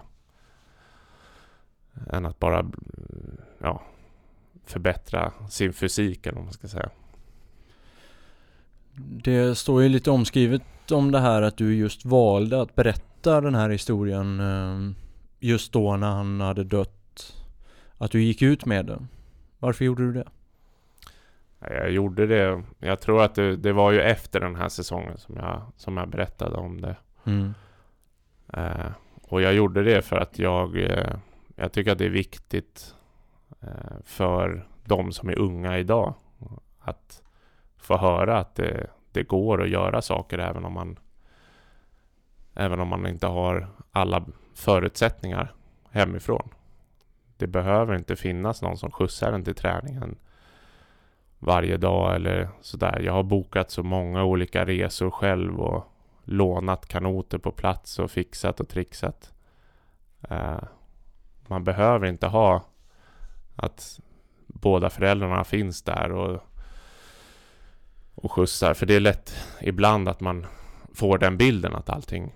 än att bara ja, förbättra sin fysik eller vad man ska säga.
Det står ju lite omskrivet om det här att du just valde att berätta den här historien eh, just då när han hade dött. Att du gick ut med det. Varför gjorde du det?
Jag gjorde det. Jag tror att det, det var ju efter den här säsongen som jag, som jag berättade om det.
Mm.
Eh, och jag gjorde det för att jag, eh, jag tycker att det är viktigt eh, för de som är unga idag att få höra att det, det går att göra saker även om man även om man inte har alla förutsättningar hemifrån. Det behöver inte finnas någon som skjutsar en till träningen varje dag eller sådär. Jag har bokat så många olika resor själv och lånat kanoter på plats och fixat och trixat. Eh, man behöver inte ha att båda föräldrarna finns där och, och skjutsar. För det är lätt ibland att man får den bilden att allting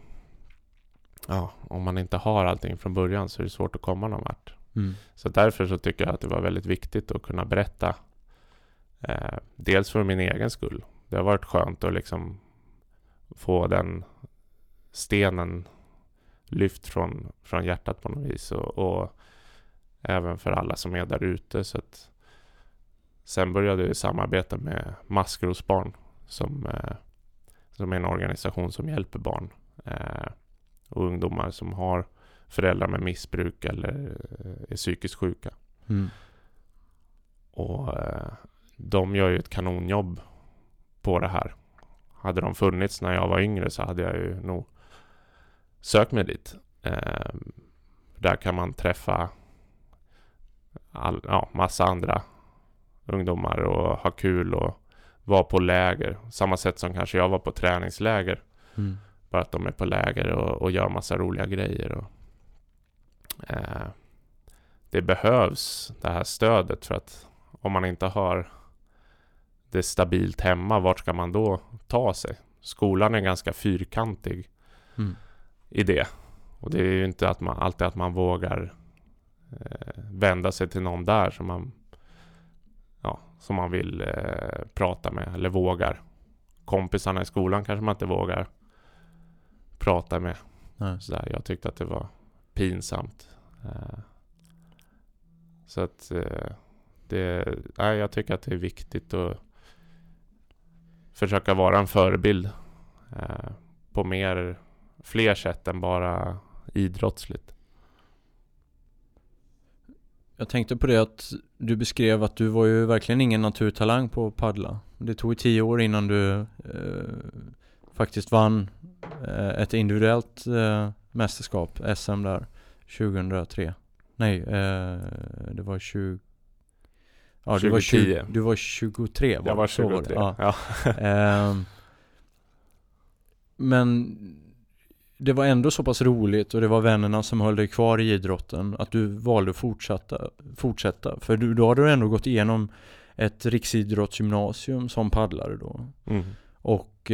Ja, om man inte har allting från början så är det svårt att komma någon vart.
Mm.
Så därför så tycker jag att det var väldigt viktigt att kunna berätta. Eh, dels för min egen skull. Det har varit skönt att liksom få den stenen lyft från, från hjärtat på något vis. Och, och även för alla som är där ute. Så att sen började vi samarbeta med Maskrosbarn som, eh, som är en organisation som hjälper barn eh, och ungdomar som har föräldrar med missbruk eller eh, är psykiskt sjuka.
Mm.
Och eh, de gör ju ett kanonjobb på det här. Hade de funnits när jag var yngre så hade jag ju nog sökt mig dit. Eh, där kan man träffa all, ja, massa andra ungdomar och ha kul och vara på läger. Samma sätt som kanske jag var på träningsläger.
Mm.
Bara att de är på läger och, och gör massa roliga grejer. Och, eh, det behövs det här stödet för att om man inte har det stabilt hemma, vart ska man då ta sig? Skolan är ganska fyrkantig
Mm.
I det. Och det är ju inte att man, alltid att man vågar eh, vända sig till någon där som man, ja, som man vill eh, prata med eller vågar. Kompisarna i skolan kanske man inte vågar prata med.
Nej.
Sådär. Jag tyckte att det var pinsamt. Eh, så att eh, det, nej, jag tycker att det är viktigt att försöka vara en förebild eh, på mer, fler sätt än bara idrottsligt.
Jag tänkte på det att du beskrev att du var ju verkligen ingen naturtalang på att paddla. Det tog ju tio år innan du eh, faktiskt vann eh, ett individuellt eh, mästerskap, SM där, 2003. Nej, eh, det var 20... Ja, du var, 20,
2010.
du var 23 var
Jag var
det? Så det,
23.
Ja.
Ja.
Ehm, men det var ändå så pass roligt och det var vännerna som höll dig kvar i idrotten att du valde att fortsätta. fortsätta. För du, då hade du ändå gått igenom ett riksidrottsgymnasium som paddlare då.
Mm.
Och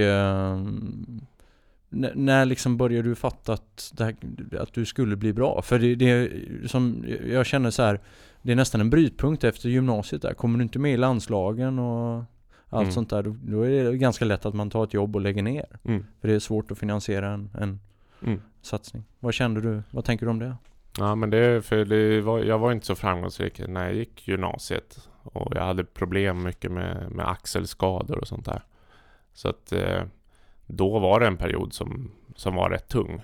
n- när liksom började du fatta att, här, att du skulle bli bra? För det, det som jag känner så här, det är nästan en brytpunkt efter gymnasiet där. Kommer du inte med i landslagen och allt
Mm.
sånt där, då, då är det ganska lätt att man tar ett jobb och lägger ner.
Mm.
För det är svårt att finansiera en, en
Mm.
satsning. Vad kände du? Vad tänker du om det?
Ja men det, för det var, jag var inte så framgångsrik när jag gick gymnasiet. Och jag hade problem mycket med, med axelskador och sånt där. Så att eh, då var det en period som, som var rätt tung.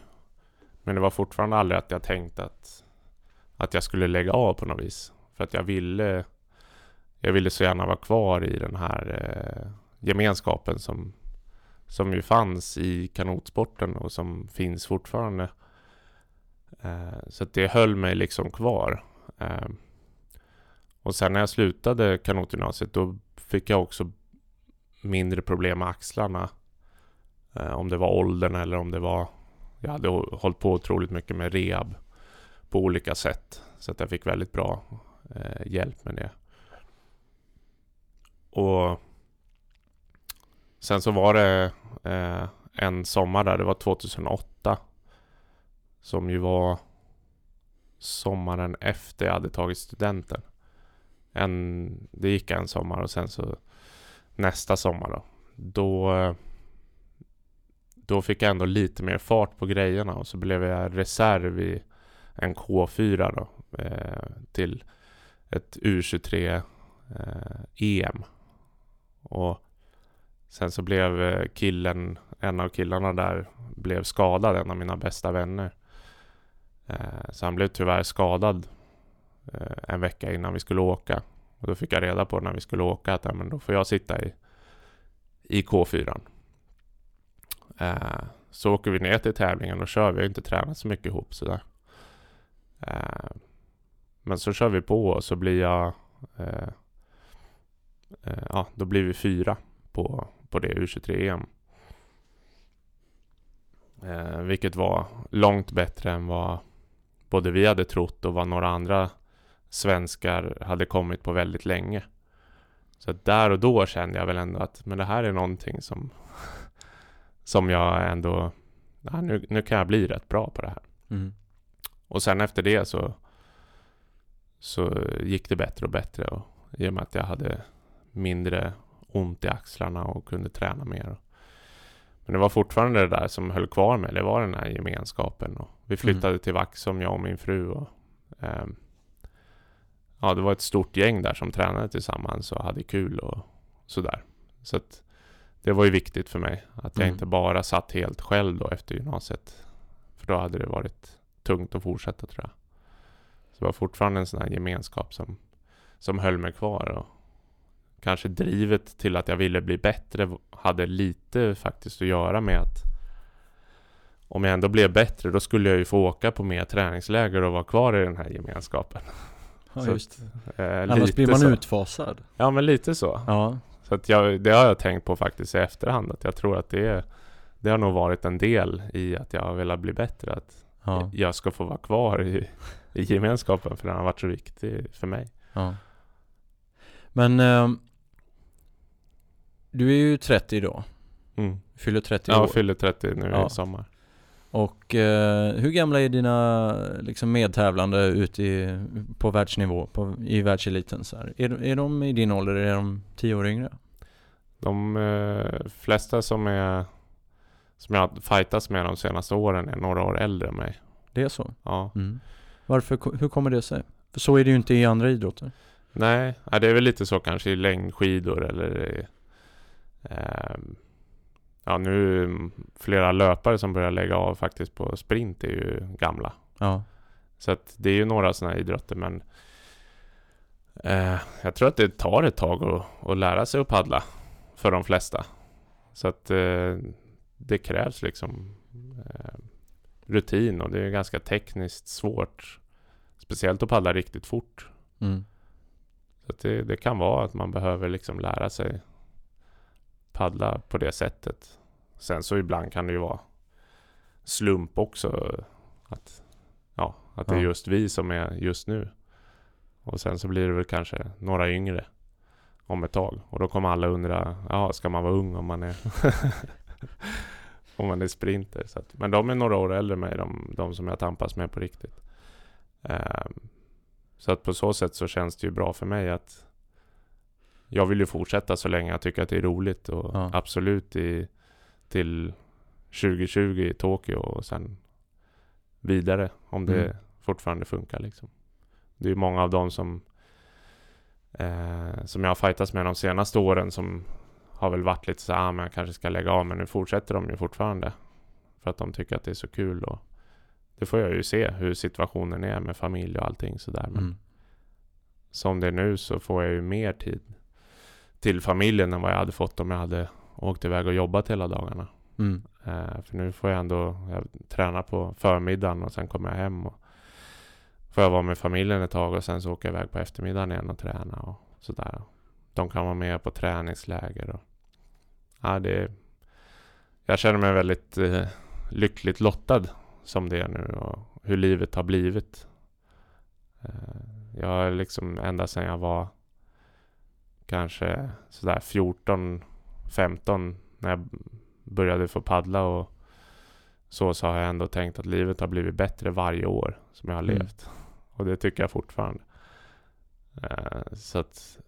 Men det var fortfarande aldrig att jag tänkte att, att jag skulle lägga av på något vis. För att jag ville, jag ville så gärna vara kvar i den här eh, gemenskapen som, som ju fanns i kanotsporten och som finns fortfarande. Eh, så att det höll mig liksom kvar. Eh, och sen när jag slutade kanotgymnasiet då fick jag också mindre problem med axlarna. Eh, om det var åldern eller om det var... Jag hade hållit på otroligt mycket med rehab på olika sätt. Så att jag fick väldigt bra eh, hjälp med det. Och sen så var det eh, en sommar där, det var 2008. Som ju var sommaren efter jag hade tagit studenten. En, det gick en sommar och sen så nästa sommar då. Då, eh, då fick jag ändå lite mer fart på grejerna och så blev jag reserv i en K4 då. Eh, till ett U23 eh, EM. Och sen så blev eh, killen, en av killarna där, blev skadad, en av mina bästa vänner. Eh, så han blev tyvärr skadad eh, en vecka innan vi skulle åka. Och då fick jag reda på när vi skulle åka att ja, men då får jag sitta i, i K4. Eh, så åker vi ner till tävlingen och kör. Vi har inte tränat så mycket ihop sådär. Eh, men så kör vi på och så blir jag... Eh ja, då blir vi fyra på, på det U23-EM. Eh, vilket var långt bättre än vad både vi hade trott och vad några andra svenskar hade kommit på väldigt länge. Så där och då kände jag väl ändå att men det här är någonting som som jag ändå ja, nu, nu kan jag bli rätt bra på det här.
Mm.
Och sen efter det så så gick det bättre och bättre och i och med att jag hade mindre ont i axlarna och kunde träna mer. Men det var fortfarande det där som höll kvar mig. Det var den här gemenskapen. Och vi flyttade mm. till Vaxholm, jag och min fru. Och, eh, ja, det var ett stort gäng där som tränade tillsammans och hade kul och sådär. Så att det var ju viktigt för mig. Att jag mm. inte bara satt helt själv då efter gymnasiet. För då hade det varit tungt att fortsätta tror jag. Så det var fortfarande en sån här gemenskap som, som höll mig kvar. Och kanske drivet till att jag ville bli bättre hade lite faktiskt att göra med att om jag ändå blev bättre då skulle jag ju få åka på mer träningsläger och vara kvar i den här gemenskapen.
Ja, just eh, Annars blir man så. utfasad.
Ja, men lite så.
Ja.
Så att jag, det har jag tänkt på faktiskt i efterhand. Att jag tror att det, det har nog varit en del i att jag har velat bli bättre. Att ja. jag ska få vara kvar i, i gemenskapen för den har varit så viktig för mig.
Ja. Men eh, du är ju 30 idag.
Mm.
Fyller 30
ja,
år.
Ja, fyller 30 nu ja. i sommar.
Och eh, hur gamla är dina liksom, medtävlande ute i, på världsnivå, på, i världseliten? Så här? Är, är de i din ålder, är de 10 år yngre?
De eh, flesta som är som jag har fightats med de senaste åren är några år äldre än mig.
Det är så?
Ja.
Mm. Varför, hur kommer det sig? För så är det ju inte i andra idrotter.
Nej, det är väl lite så kanske i längdskidor eller eh, Ja nu flera löpare som börjar lägga av faktiskt på sprint är ju gamla.
Ja.
Så att det är ju några sådana idrotter men eh, Jag tror att det tar ett tag att, att lära sig att paddla för de flesta. Så att eh, det krävs liksom eh, rutin och det är ganska tekniskt svårt. Speciellt att paddla riktigt fort.
Mm.
Så det, det, kan vara att man behöver liksom lära sig paddla på det sättet. Sen så ibland kan det ju vara slump också. Att, ja, att det är just vi som är just nu. Och sen så blir det väl kanske några yngre om ett tag. Och då kommer alla undra, ja ska man vara ung om man är om man är sprinter. Så att, men de är några år äldre än mig, de, de som jag tampas med på riktigt. Um, så att på så sätt så känns det ju bra för mig att jag vill ju fortsätta så länge jag tycker att det är roligt och ja. absolut i, till 2020 i Tokyo och sen vidare om det
Mm.
fortfarande funkar liksom. Det är ju många av dem som eh, som jag har fightats med de senaste åren som har väl varit lite så här, ah, men jag kanske ska lägga av men nu fortsätter de ju fortfarande. För att de tycker att det är så kul och det får jag ju se hur situationen är med familj och allting sådär. Men
Mm.
som det är nu så får jag ju mer tid till familjen än vad jag hade fått om jag hade åkt iväg och jobbat hela dagarna.
Mm.
Eh, för nu får jag ändå jag träna på förmiddagen och sen kommer jag hem och får jag vara med familjen ett tag och sen så åker jag iväg på eftermiddagen igen och träna och sådär. De kan vara med på träningsläger och ja, det jag känner mig väldigt eh, lyckligt lottad som det är nu och hur livet har blivit. Eh, jag har liksom ända sedan jag var kanske sådär 14, 15 när jag började få paddla och så, så har jag ändå tänkt att livet har blivit bättre varje år som jag har
Mm.
levt. Och det tycker jag fortfarande. Eh, så att,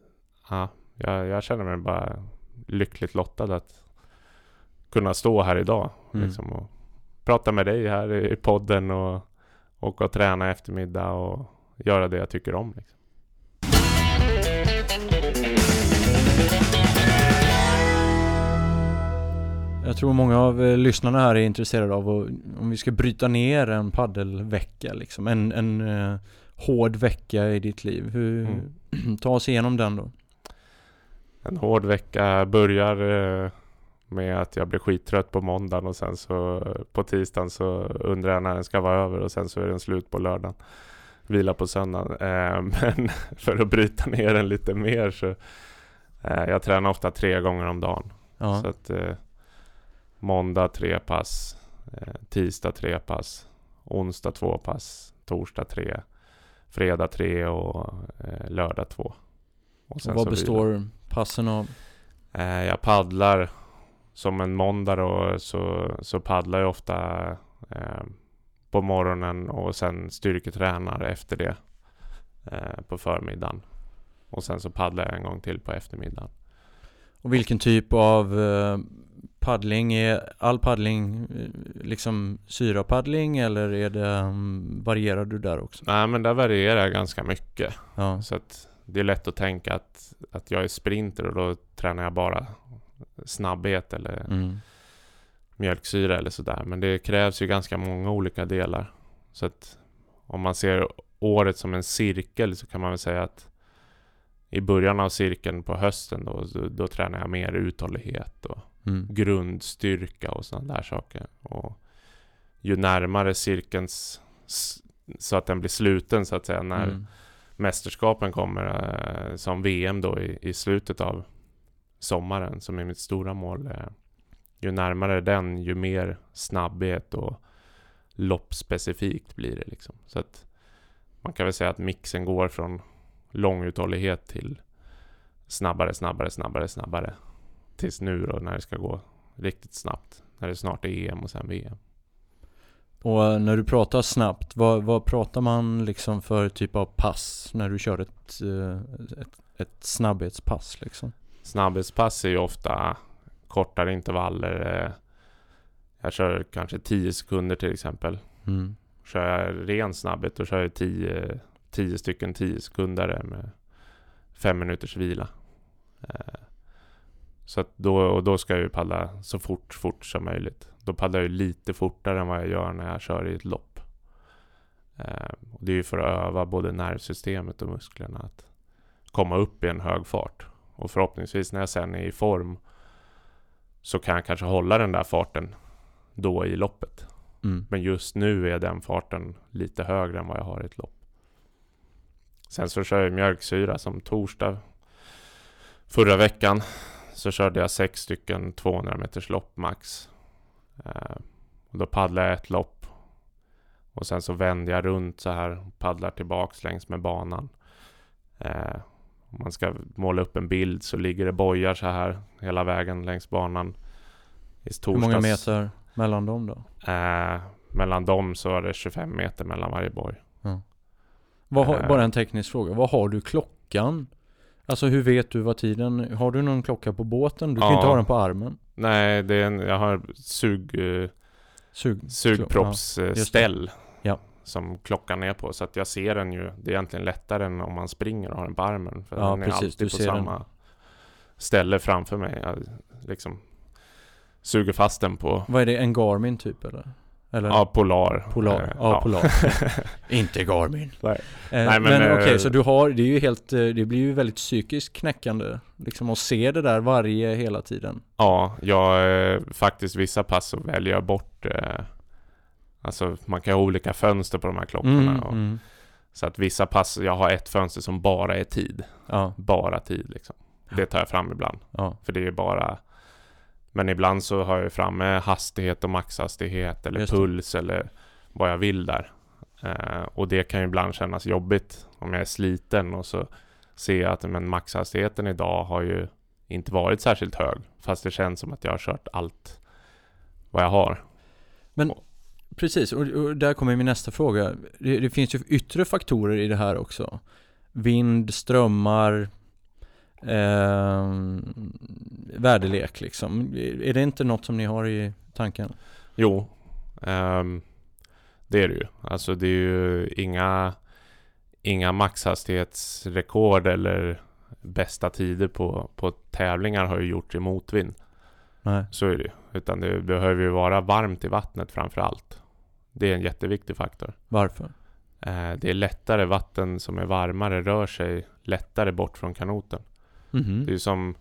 ja, jag, jag känner mig bara lyckligt lottad att kunna stå här idag
Mm.
liksom, och prata med dig här i i podden och åka och träna i eftermiddag och göra det jag tycker om. Liksom.
Jag tror många av eh, lyssnarna här är intresserade av att, om vi ska bryta ner en paddelvecka liksom. En, en eh, hård vecka i ditt liv. Hur,
Mm.
ta oss igenom den då.
En hård vecka börjar eh, med att jag blir skittrött på måndagen och sen så på tisdagen så undrar jag när den ska vara över och sen så är den slut på lördagen. Vila på söndagen. Eh, men för att bryta ner den lite mer så eh, jag tränar ofta tre gånger om dagen.
Ja.
Så att eh, måndag tre pass, eh, tisdag tre pass, onsdag två pass, torsdag tre, fredag tre och eh, lördag två. Och
Och vad består passen av?
Eh, jag paddlar som en måndag då, så, så paddlar jag ofta eh, på morgonen och sen styrketränar efter det eh, på förmiddagen. Och sen så paddlar jag en gång till på eftermiddagen.
Och vilken typ av eh, paddling är all paddling eh, liksom syrapaddling eller är det, um, varierar du där också?
Nej men där varierar jag ganska mycket.
Ja.
Så att det är lätt att tänka att, att jag är sprinter och då tränar jag bara snabbhet eller
Mm.
mjölksyra eller sådär. Men det krävs ju ganska många olika delar. Så att om man ser året som en cirkel så kan man väl säga att i början av cirkeln på hösten då, då, då tränar jag mer uthållighet och
Mm.
grundstyrka och sådana där saker. Och ju närmare cirkelns så att den blir sluten så att säga när
Mm.
mästerskapen kommer eh, som VM då i, i slutet av sommaren som är mitt stora mål. Eh, ju närmare den ju mer snabbhet och loppspecifikt blir det liksom. Så att man kan väl säga att mixen går från långuthållighet till snabbare, snabbare, snabbare, snabbare. Tills nu då när det ska gå riktigt snabbt. När det snart är EM och sen VM.
Och eh, när du pratar snabbt, vad, vad pratar man liksom för typ av pass när du kör ett, eh, ett, ett snabbhetspass liksom?
Snabbhetspass är ju ofta kortare intervaller. eh, Jag kör kanske 10 sekunder till exempel.
Mm.
Kör jag ren snabbhet då kör jag 10, 10 stycken 10 sekunder med 5 minuters vila. Så att då, och då ska jag ju paddla så fort, fort som möjligt. Då paddlar jag ju lite fortare än vad jag gör när jag kör i ett lopp. Eh, Det är ju för att öva både nervsystemet och musklerna att komma upp i en hög fart. Och förhoppningsvis när jag sen är i form så kan jag kanske hålla den där farten då i loppet.
Mm.
Men just nu är den farten lite högre än vad jag har i ett lopp. Sen så kör jag mjölksyra som torsdag. Förra veckan så körde jag sex stycken 200 meters lopp max. Eh, och då paddlade jag ett lopp. Och sen så vände jag runt så här och paddlar tillbaks längs med banan. Eh, om man ska måla upp en bild så ligger det bojar så här hela vägen längs banan. I
Hur många meter mellan dem då?
Eh, mellan dem så är det 25 meter mellan varje boj.
Vad har,
Eh.
bara en teknisk fråga, vad har du klockan? Alltså hur vet du vad tiden, har du någon klocka på båten? Du kan ju inte ha den på armen.
Nej, det är en, jag har sug, eh,
Sug, Ja,
sugproppsställ.
ja.
som klockan är på. Så att jag ser den ju, det är egentligen lättare än om man springer och har den på armen. För
Ja,
den är
precis,
alltid på
ser den.
samma ställe framför mig. Jag liksom suger fast den på
Vad är det? En Garmin typ eller? Eller?
ja, Polar.
Polar.
Eh,
Ja, Polar. Inte Garmin.
Nej.
Eh,
Nej,
men
men,
okej,
eh,
så du har, det är ju helt, eh, det blir ju väldigt psykiskt knäckande liksom att se det där varje, hela tiden.
Ja, jag eh, faktiskt vissa pass så väljer jag bort eh, Alltså man kan ha olika fönster på de här klockorna.
Mm,
och,
mm.
Så att vissa pass, jag har ett fönster som bara är tid.
Ja,
Bara tid liksom. Det tar jag fram ibland.
ja,
För det är ju bara Men ibland så har jag framme hastighet och maxhastighet eller puls eller vad jag vill där. Eh, och det kan ju ibland kännas jobbigt om jag är sliten och så ser jag att men maxhastigheten idag har ju inte varit särskilt hög. Fast det känns som att jag har kört allt vad jag har.
precis. Och, och där kommer min nästa fråga. Det, det finns ju yttre faktorer i det här också. Vind, strömmar, eh, väderlek liksom. Är det inte något som ni har i tanken?
Jo, ehm, det är det ju. Alltså det är ju inga, inga maxhastighetsrekord eller bästa tider på, på tävlingar har ju gjort i motvind.
Nej.
Så är det. Utan det behöver ju vara varmt i vattnet framför allt. Det är en jätteviktig faktor.
Varför?
Eh, det är lättare, vatten som är varmare rör sig lättare bort från kanoten.
Mhm.
Det är som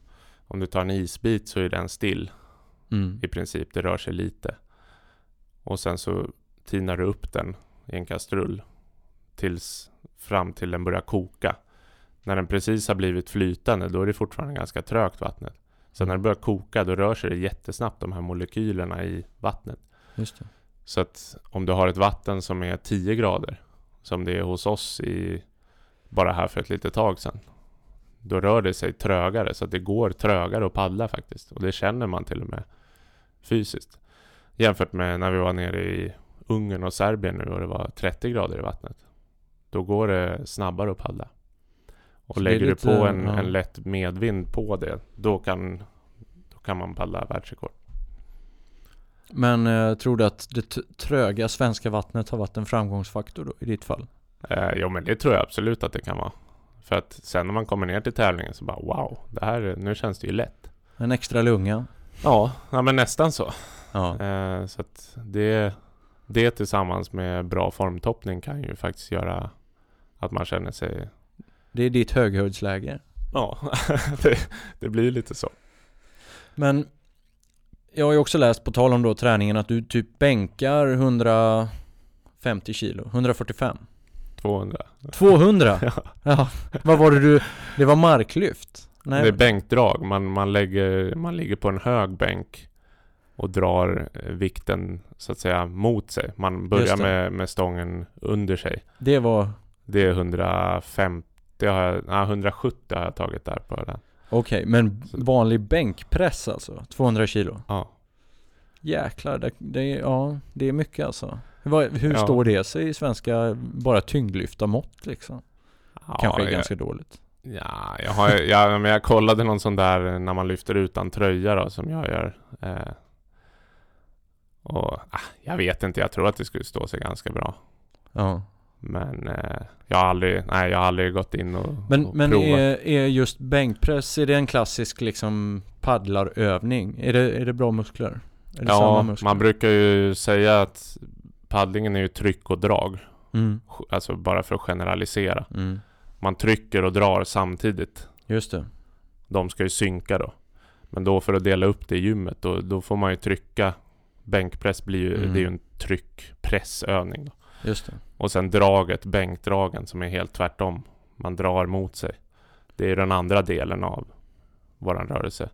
om du tar en isbit så är den still
Mm.
i princip. Det rör sig lite. Och sen så tinar du upp den i en kastrull tills fram till den börjar koka. När den precis har blivit flytande då är det fortfarande ganska trögt vattnet. Sen när det börjar koka då rör sig det jättesnabbt de här molekylerna i vattnet. Så att om du har ett vatten som är 10 grader som det är hos oss i bara här för ett litet tag sedan. Då rör det sig trögare så att det går trögare att paddla faktiskt. Och det känner man till och med fysiskt. Jämfört med när vi var nere i Ungern och Serbien nu och det var 30 grader i vattnet. Då går det snabbare att paddla. Och
Så
lägger
lite-
du på en,
ja.
en lätt medvind på det, då kan, då kan man paddla världsrekord.
Men eh, tror du att det tröga svenska vattnet har varit en framgångsfaktor då, i ditt fall?
Eh, jo men det tror jag absolut att det kan vara. För att sen när man kommer ner till tävlingen så bara wow, det här, nu känns det ju lätt.
En extra lunga?
Ja, ja men nästan så.
Ja.
Eh, så att det, det tillsammans med bra formtoppning kan ju faktiskt göra att man känner sig,
Det är ditt höghöjdsläge.
ja, det, det blir lite så.
Men jag har ju också läst på tal om då träningen att du typ bänkar 150 kilo, 145
200.
200?
Ja.
Ja, vad var det du, det var marklyft? Nej,
Det är bänkdrag, man, man, lägger, man ligger på en hög bänk och drar eh, vikten så att säga mot sig. Man börjar med, med stången under sig.
det var,
Det är 150, har jag, nej, 170 har jag tagit där på den.
okej, men vanlig bänkpress alltså? 200 kilo?
Ja.
Jäklar, det, det, ja, det är mycket alltså. Hur, hur
Ja.
står det sig i svenska, bara tyngdlyfta mått liksom? Kanske är
jag,
ganska dåligt.
Ja, jag, har, ja, men jag kollade någon sån där när man lyfter utan tröja då, som jag gör. Eh, och ah, jag vet inte, jag tror att det skulle stå sig ganska bra.
Ja.
Men eh, jag har aldrig, nej jag har aldrig gått in och,
Men,
och
men
provat.
är, är just bänkpress, är det en klassisk liksom paddlarövning? Är det, är det bra muskler? Är det samma
Ja,
muskler?
man brukar ju säga att paddlingen är ju tryck och drag.
Mm,
Alltså bara för att generalisera.
mm.
Man trycker och drar samtidigt.
Just det.
De ska ju synka då. Men då för att dela upp det i gymmet, då, då får man ju trycka. Bänkpress blir ju,
Mm.
det är ju en tryckpressövning. Då.
Just det.
Och sen draget, bänkdragen, som är helt tvärtom. Man drar mot sig. Det är den andra delen av våran rörelse.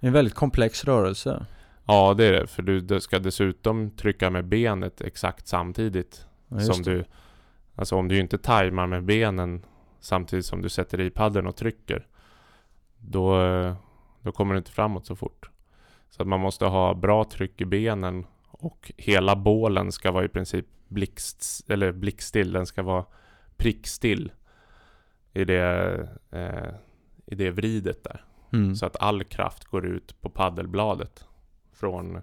En väldigt komplex rörelse.
Ja, det är det. För du, du ska dessutom trycka med benet exakt samtidigt
Ja,
som
det.
du Alltså om du inte tajmar med benen samtidigt som du sätter i paddeln och trycker då, då kommer du inte framåt så fort. Så att man måste ha bra tryck i benen och hela bålen ska vara i princip blixt, eller blickstill. Den ska vara prickstill i det, eh, i det vridet där.
Mm.
Så att all kraft går ut på paddelbladet från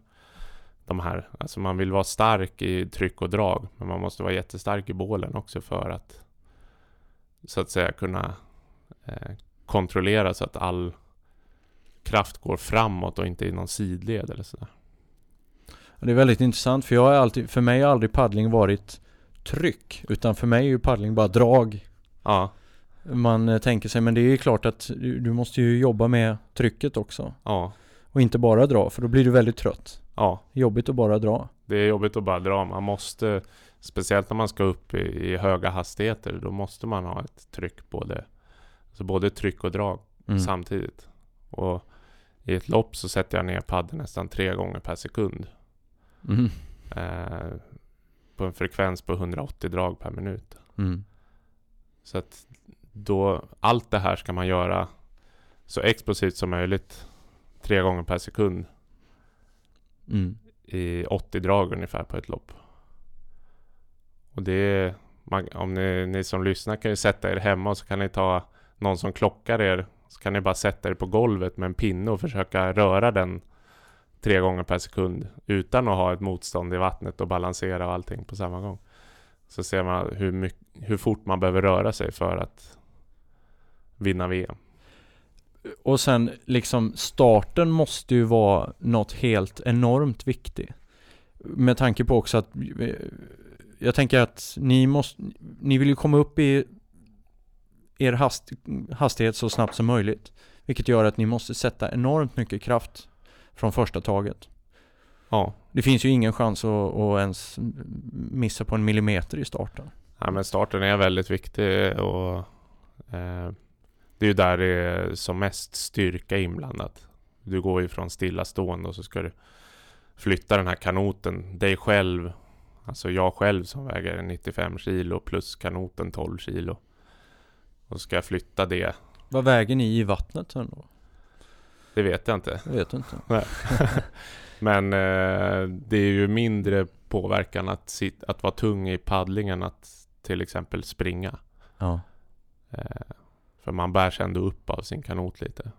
de här, alltså man vill vara stark i tryck och drag, men man måste vara jättestark i bålen också för att så att säga kunna eh, kontrollera så att all kraft går framåt och inte i någon sidled eller sådär.
Det är väldigt intressant för jag har alltid, för mig har aldrig paddling varit tryck utan för mig är ju paddling bara drag.
Ja,
Man eh, tänker sig, men det är ju klart att du, du måste ju jobba med trycket också.
ja,
Och inte bara dra, för då blir du väldigt trött.
ja.
Jobbigt att bara dra.
Det är jobbigt att bara dra. Man måste, speciellt när man ska upp i, i höga hastigheter, då måste man ha ett tryck både, alltså både tryck och drag
Mm.
samtidigt. Och i ett lopp så sätter jag ner paddeln nästan tre gånger per sekund.
Mm.
Eh, på en frekvens på 180 drag per minut.
Mm.
Så att då, allt det här ska man göra så explosivt som möjligt. Tre gånger per sekund
Mm.
i 80 drag ungefär på ett lopp. Och det är, man, om ni, ni som lyssnar kan ju sätta er hemma och så kan ni ta någon som klockar er. Så kan ni bara sätta er på golvet med en pinne och försöka röra den tre gånger per sekund utan att ha ett motstånd i vattnet och balansera och allting på samma gång. Så ser man hur, mycket, hur fort man behöver röra sig för att vinna VM.
Och sen liksom starten måste ju vara något helt enormt viktigt. Med tanke på också att eh, jag tänker att ni måste, ni vill ju komma upp i er hast, hastighet så snabbt som möjligt. Vilket gör att ni måste sätta enormt mycket kraft från första taget.
Ja,
Det finns ju ingen chans att, att ens missa på en millimeter i starten.
Ja, men starten är väldigt viktig och eh, det är ju där det är som mest styrka inblandat. Du går ju från stillastående och så ska du flytta den här kanoten, dig själv, alltså jag själv som väger 95 kilo plus kanoten 12 kilo. Och ska jag flytta det,
Vad väger ni i vattnet sen då?
det vet jag inte.
Jag vet inte.
Men eh, det är ju mindre påverkan att, sit, att vara tung i paddlingen att till exempel springa.
Ja.
Eh, för man bär sig ändå upp av sin kanot lite.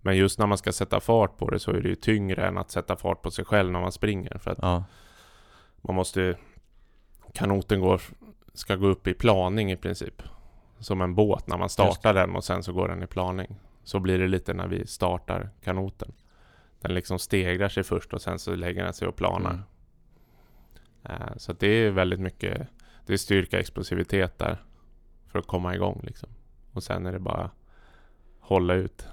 Men just när man ska sätta fart på det så är det ju tyngre än att sätta fart på sig själv när man springer. För att
Ja.
man måste... Kanoten går, ska gå upp i planing i princip. Som en båt när man startar den och sen så går den i planing. Så blir det lite när vi startar kanoten. Den liksom stegrar sig först och sen så lägger den sig och planar.
Mm.
Eh, Så det är väldigt mycket Det är styrka, explosivitet där För att komma igång liksom Och sen är det bara Hålla ut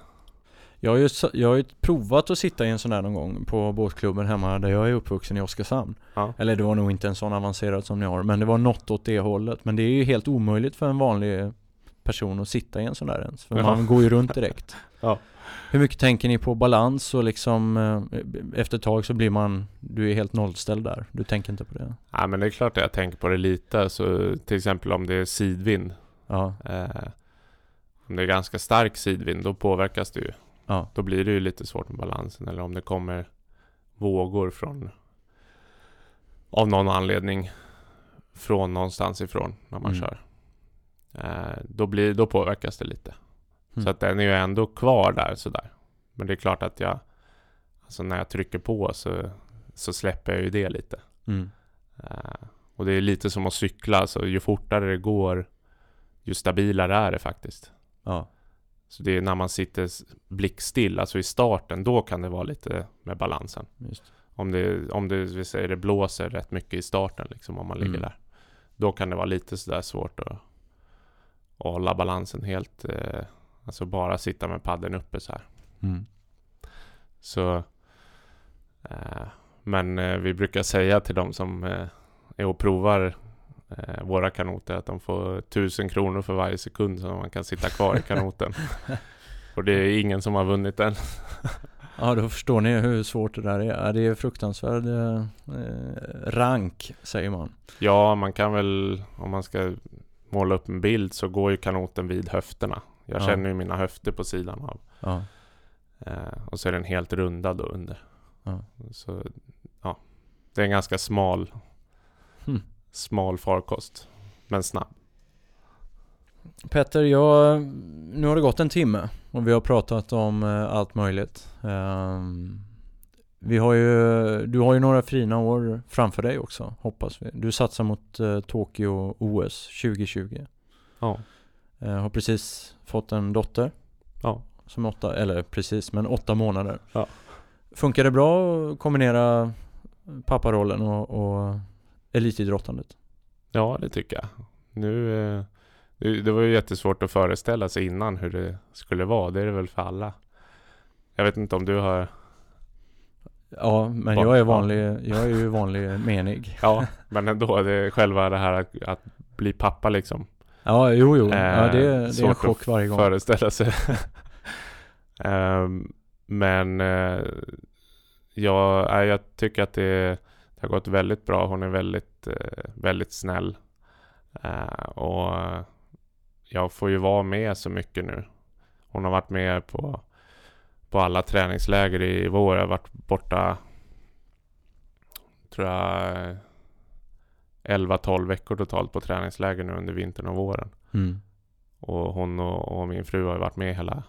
Jag har, ju, jag har ju provat att sitta i en sån där någon gång på båtklubben hemma där jag är uppvuxen i Oskarshamn.
Ja.
Eller det var nog inte en sån avancerad som ni har, men det var något åt det hållet. Men det är ju helt omöjligt för en vanlig person att sitta i en sån där ens. För
Ja.
man går ju runt direkt.
Ja.
Hur mycket tänker ni på balans och liksom eh, efter ett tag så blir man, du är helt nollställd där. Du tänker inte på det?
Ja men det är klart att jag tänker på det lite Så till exempel om det är sidvind
Ja,
eh, Om det är ganska stark sidvind då påverkas det ju.
Ja,
Då blir det ju lite svårt med balansen Eller om det kommer vågor från Av någon anledning Från någonstans ifrån när man
Mm.
kör. Eh, då, blir, då påverkas det lite.
Mm.
Så att den är ju ändå kvar där sådär. Men det är klart att jag Alltså när jag trycker på så Så släpper jag ju det lite.
Mm,
Eh, Och det är lite som att cykla så ju fortare det går Ju stabilare är det faktiskt
ja,
Så det är när man sitter blickstill, alltså i starten, då kan det vara lite med balansen.
just.
Om det, om det, vi säger det blåser rätt mycket i starten liksom, om man ligger
Mm.
där. Då kan det vara lite sådär svårt att, att hålla balansen helt, eh, alltså bara sitta med paddeln uppe så här.
Mm.
Så, eh, men eh, vi brukar säga till de som eh, är och provar våra kanoter att de får tusen kronor för varje sekund som man kan sitta kvar i kanoten. Och det är ingen som har vunnit än.
Ja, då förstår ni hur svårt det där är. Det är fruktansvärd eh, eh, rank, säger man.
Ja, man kan väl, om man ska måla upp en bild så går ju kanoten vid höfterna. Jag
Ja.
känner ju mina höfter på sidan av.
Ja,
Eh, och så är den helt rundad under.
ja.
Så ja, det är en ganska smal,
Hmm.
Smal farkost. Men snabb.
Petter, jag, nu har det gått en timme och vi har pratat om eh, allt möjligt. Ehm, Vi har ju, du har ju några fina år framför dig också, hoppas vi. Du satsar mot eh, Tokyo OS 2020.
Ja.
Eh, har precis fått en dotter.
Ja.
Som åtta, eller precis, men åtta månader.
Ja.
Funkar det bra att kombinera papparollen och, och elitidrottandet?
Ja, det tycker jag. Nu, eh, det, det var ju jättesvårt att föreställa sig innan hur det skulle vara. Det är det väl för alla. Jag vet inte om du har...
Ja, men jag är
ja.
vanlig, jag är ju vanlig menig.
Ja, men ändå. Det är själva det här att, att bli pappa liksom.
Ja, jo, jo.
Eh,
Ja, det, det är en chock varje gång.
Föreställa sig. Ehm, men eh, jag, nej, jag tycker att det, det har gått väldigt bra. Hon är väldigt, eh, väldigt snäll. Eh, och jag får ju vara med så mycket nu. Hon har varit med på, på alla träningsläger i vår. Jag har varit borta tror jag 11-12 veckor totalt på träningsläger nu under vintern och våren.
Mm.
Och hon och, och min fru har varit med hela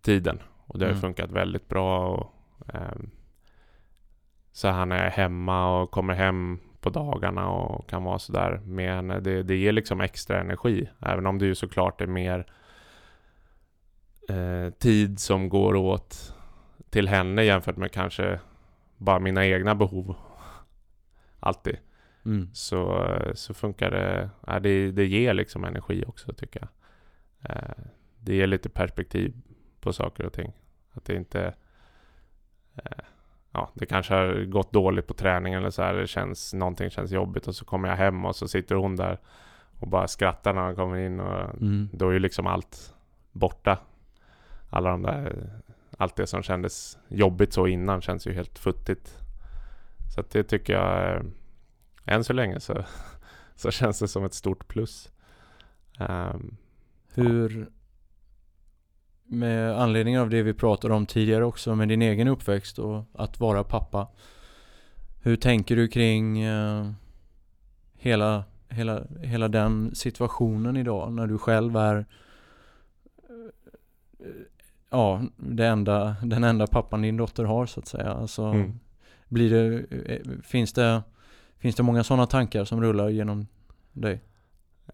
tiden. Och det har
Mm.
funkat väldigt bra. Och, ehm, så han är hemma och kommer hem på dagarna och kan vara sådär med henne. Det, det ger liksom extra energi. Även om det ju såklart är mer eh, tid som går åt till henne jämfört med kanske bara mina egna behov. Alltid
Mm.
så, så funkar det. Ja, det. Det ger liksom energi också tycker jag. Eh, Det ger lite perspektiv på saker och ting. Att det inte... eh, Ja, det kanske har gått dåligt på träningen eller så här. Det känns, någonting känns jobbigt och så kommer jag hem och så sitter hon där och bara skrattar när han kommer in och
Mm.
då är ju liksom allt borta. Alla de där, allt det som kändes jobbigt så innan känns ju helt futtigt. Så det tycker jag, eh, än så länge så, så känns det som ett stort plus. Ehm,
Hur, med anledning av det vi pratade om tidigare också med din egen uppväxt och att vara pappa. Hur tänker du kring eh, hela, hela, hela den situationen idag när du själv är eh, ja, det enda, den enda pappan din dotter har så att säga. Alltså,
Mm.
blir det, eh, finns det, finns det många sådana tankar som rullar genom dig?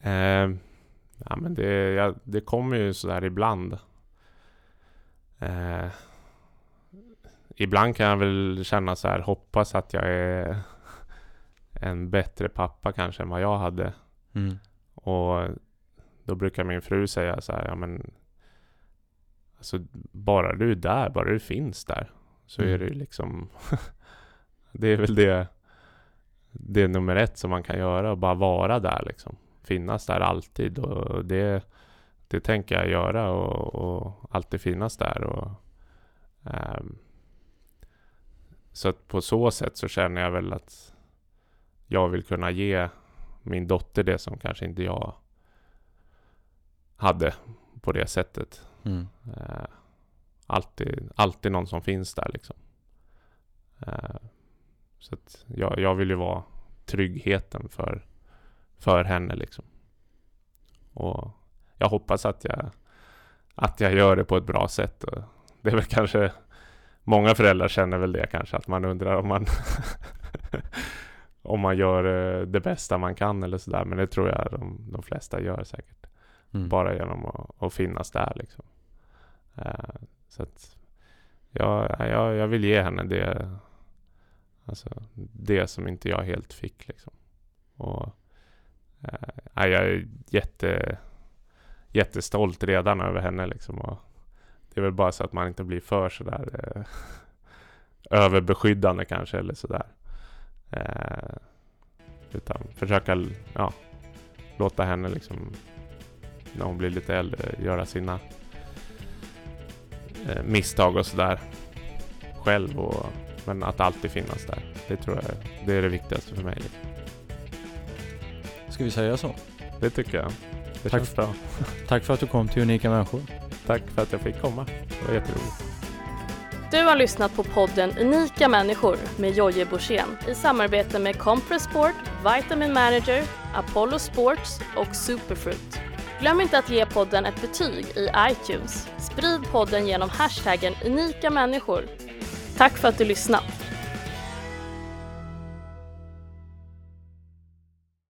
ehm, ja men det, ja, det kommer ju sådär ibland. Eh, ibland kan jag väl känna så här, hoppas att jag är en bättre pappa kanske än vad jag hade.
Mm.
Och då brukar min fru säga så här, ja men Alltså bara du är där, bara du finns där Så
Mm.
är det ju liksom Det är väl det Det är nummer ett som man kan göra, och bara vara där liksom Finnas där alltid och det Det tänker jag göra och, och alltid finnas där och ehm, Så att på så sätt så känner jag väl att Jag vill kunna ge min dotter det som kanske inte jag hade på det sättet.
Mm.
Eh, alltid, alltid någon som finns där liksom. Eh, så att jag, jag vill ju vara tryggheten för, för henne liksom. Och jag hoppas att jag, att jag gör det på ett bra sätt. Och det är väl kanske Många föräldrar känner väl det kanske att man undrar om man Om man gör eh, det bästa man kan eller sådär Men det tror jag de, de flesta gör säkert
Mm.
bara genom att, att finnas där liksom. Eh, så att jag, jag, jag vill ge henne det, alltså det som inte jag helt fick liksom. Och ja, jag är jätte, jättestolt redan över henne liksom. Och det är väl bara så att man inte blir för sådär eh, överbeskyddande kanske eller sådär. Eh, utan försöka, ja, låta henne liksom när hon blir lite äldre göra sina eh, misstag och sådär själv. Och, men att alltid finnas där. Det tror jag det är det viktigaste för mig.
Ska vi säga så?
Det tycker jag. Det
Tack.
känns bra.
Tack för att du kom till Unika Människor.
Tack för att jag fick komma. Det var jätteroligt.
Du har lyssnat på podden Unika människor med Jojje Borssén i samarbete med Compress Sport, Vitamin Manager, Apollo Sports och Superfruit. Glöm inte att ge podden ett betyg i iTunes. Sprid podden genom hashtaggen unika människor. Tack för att du lyssnat!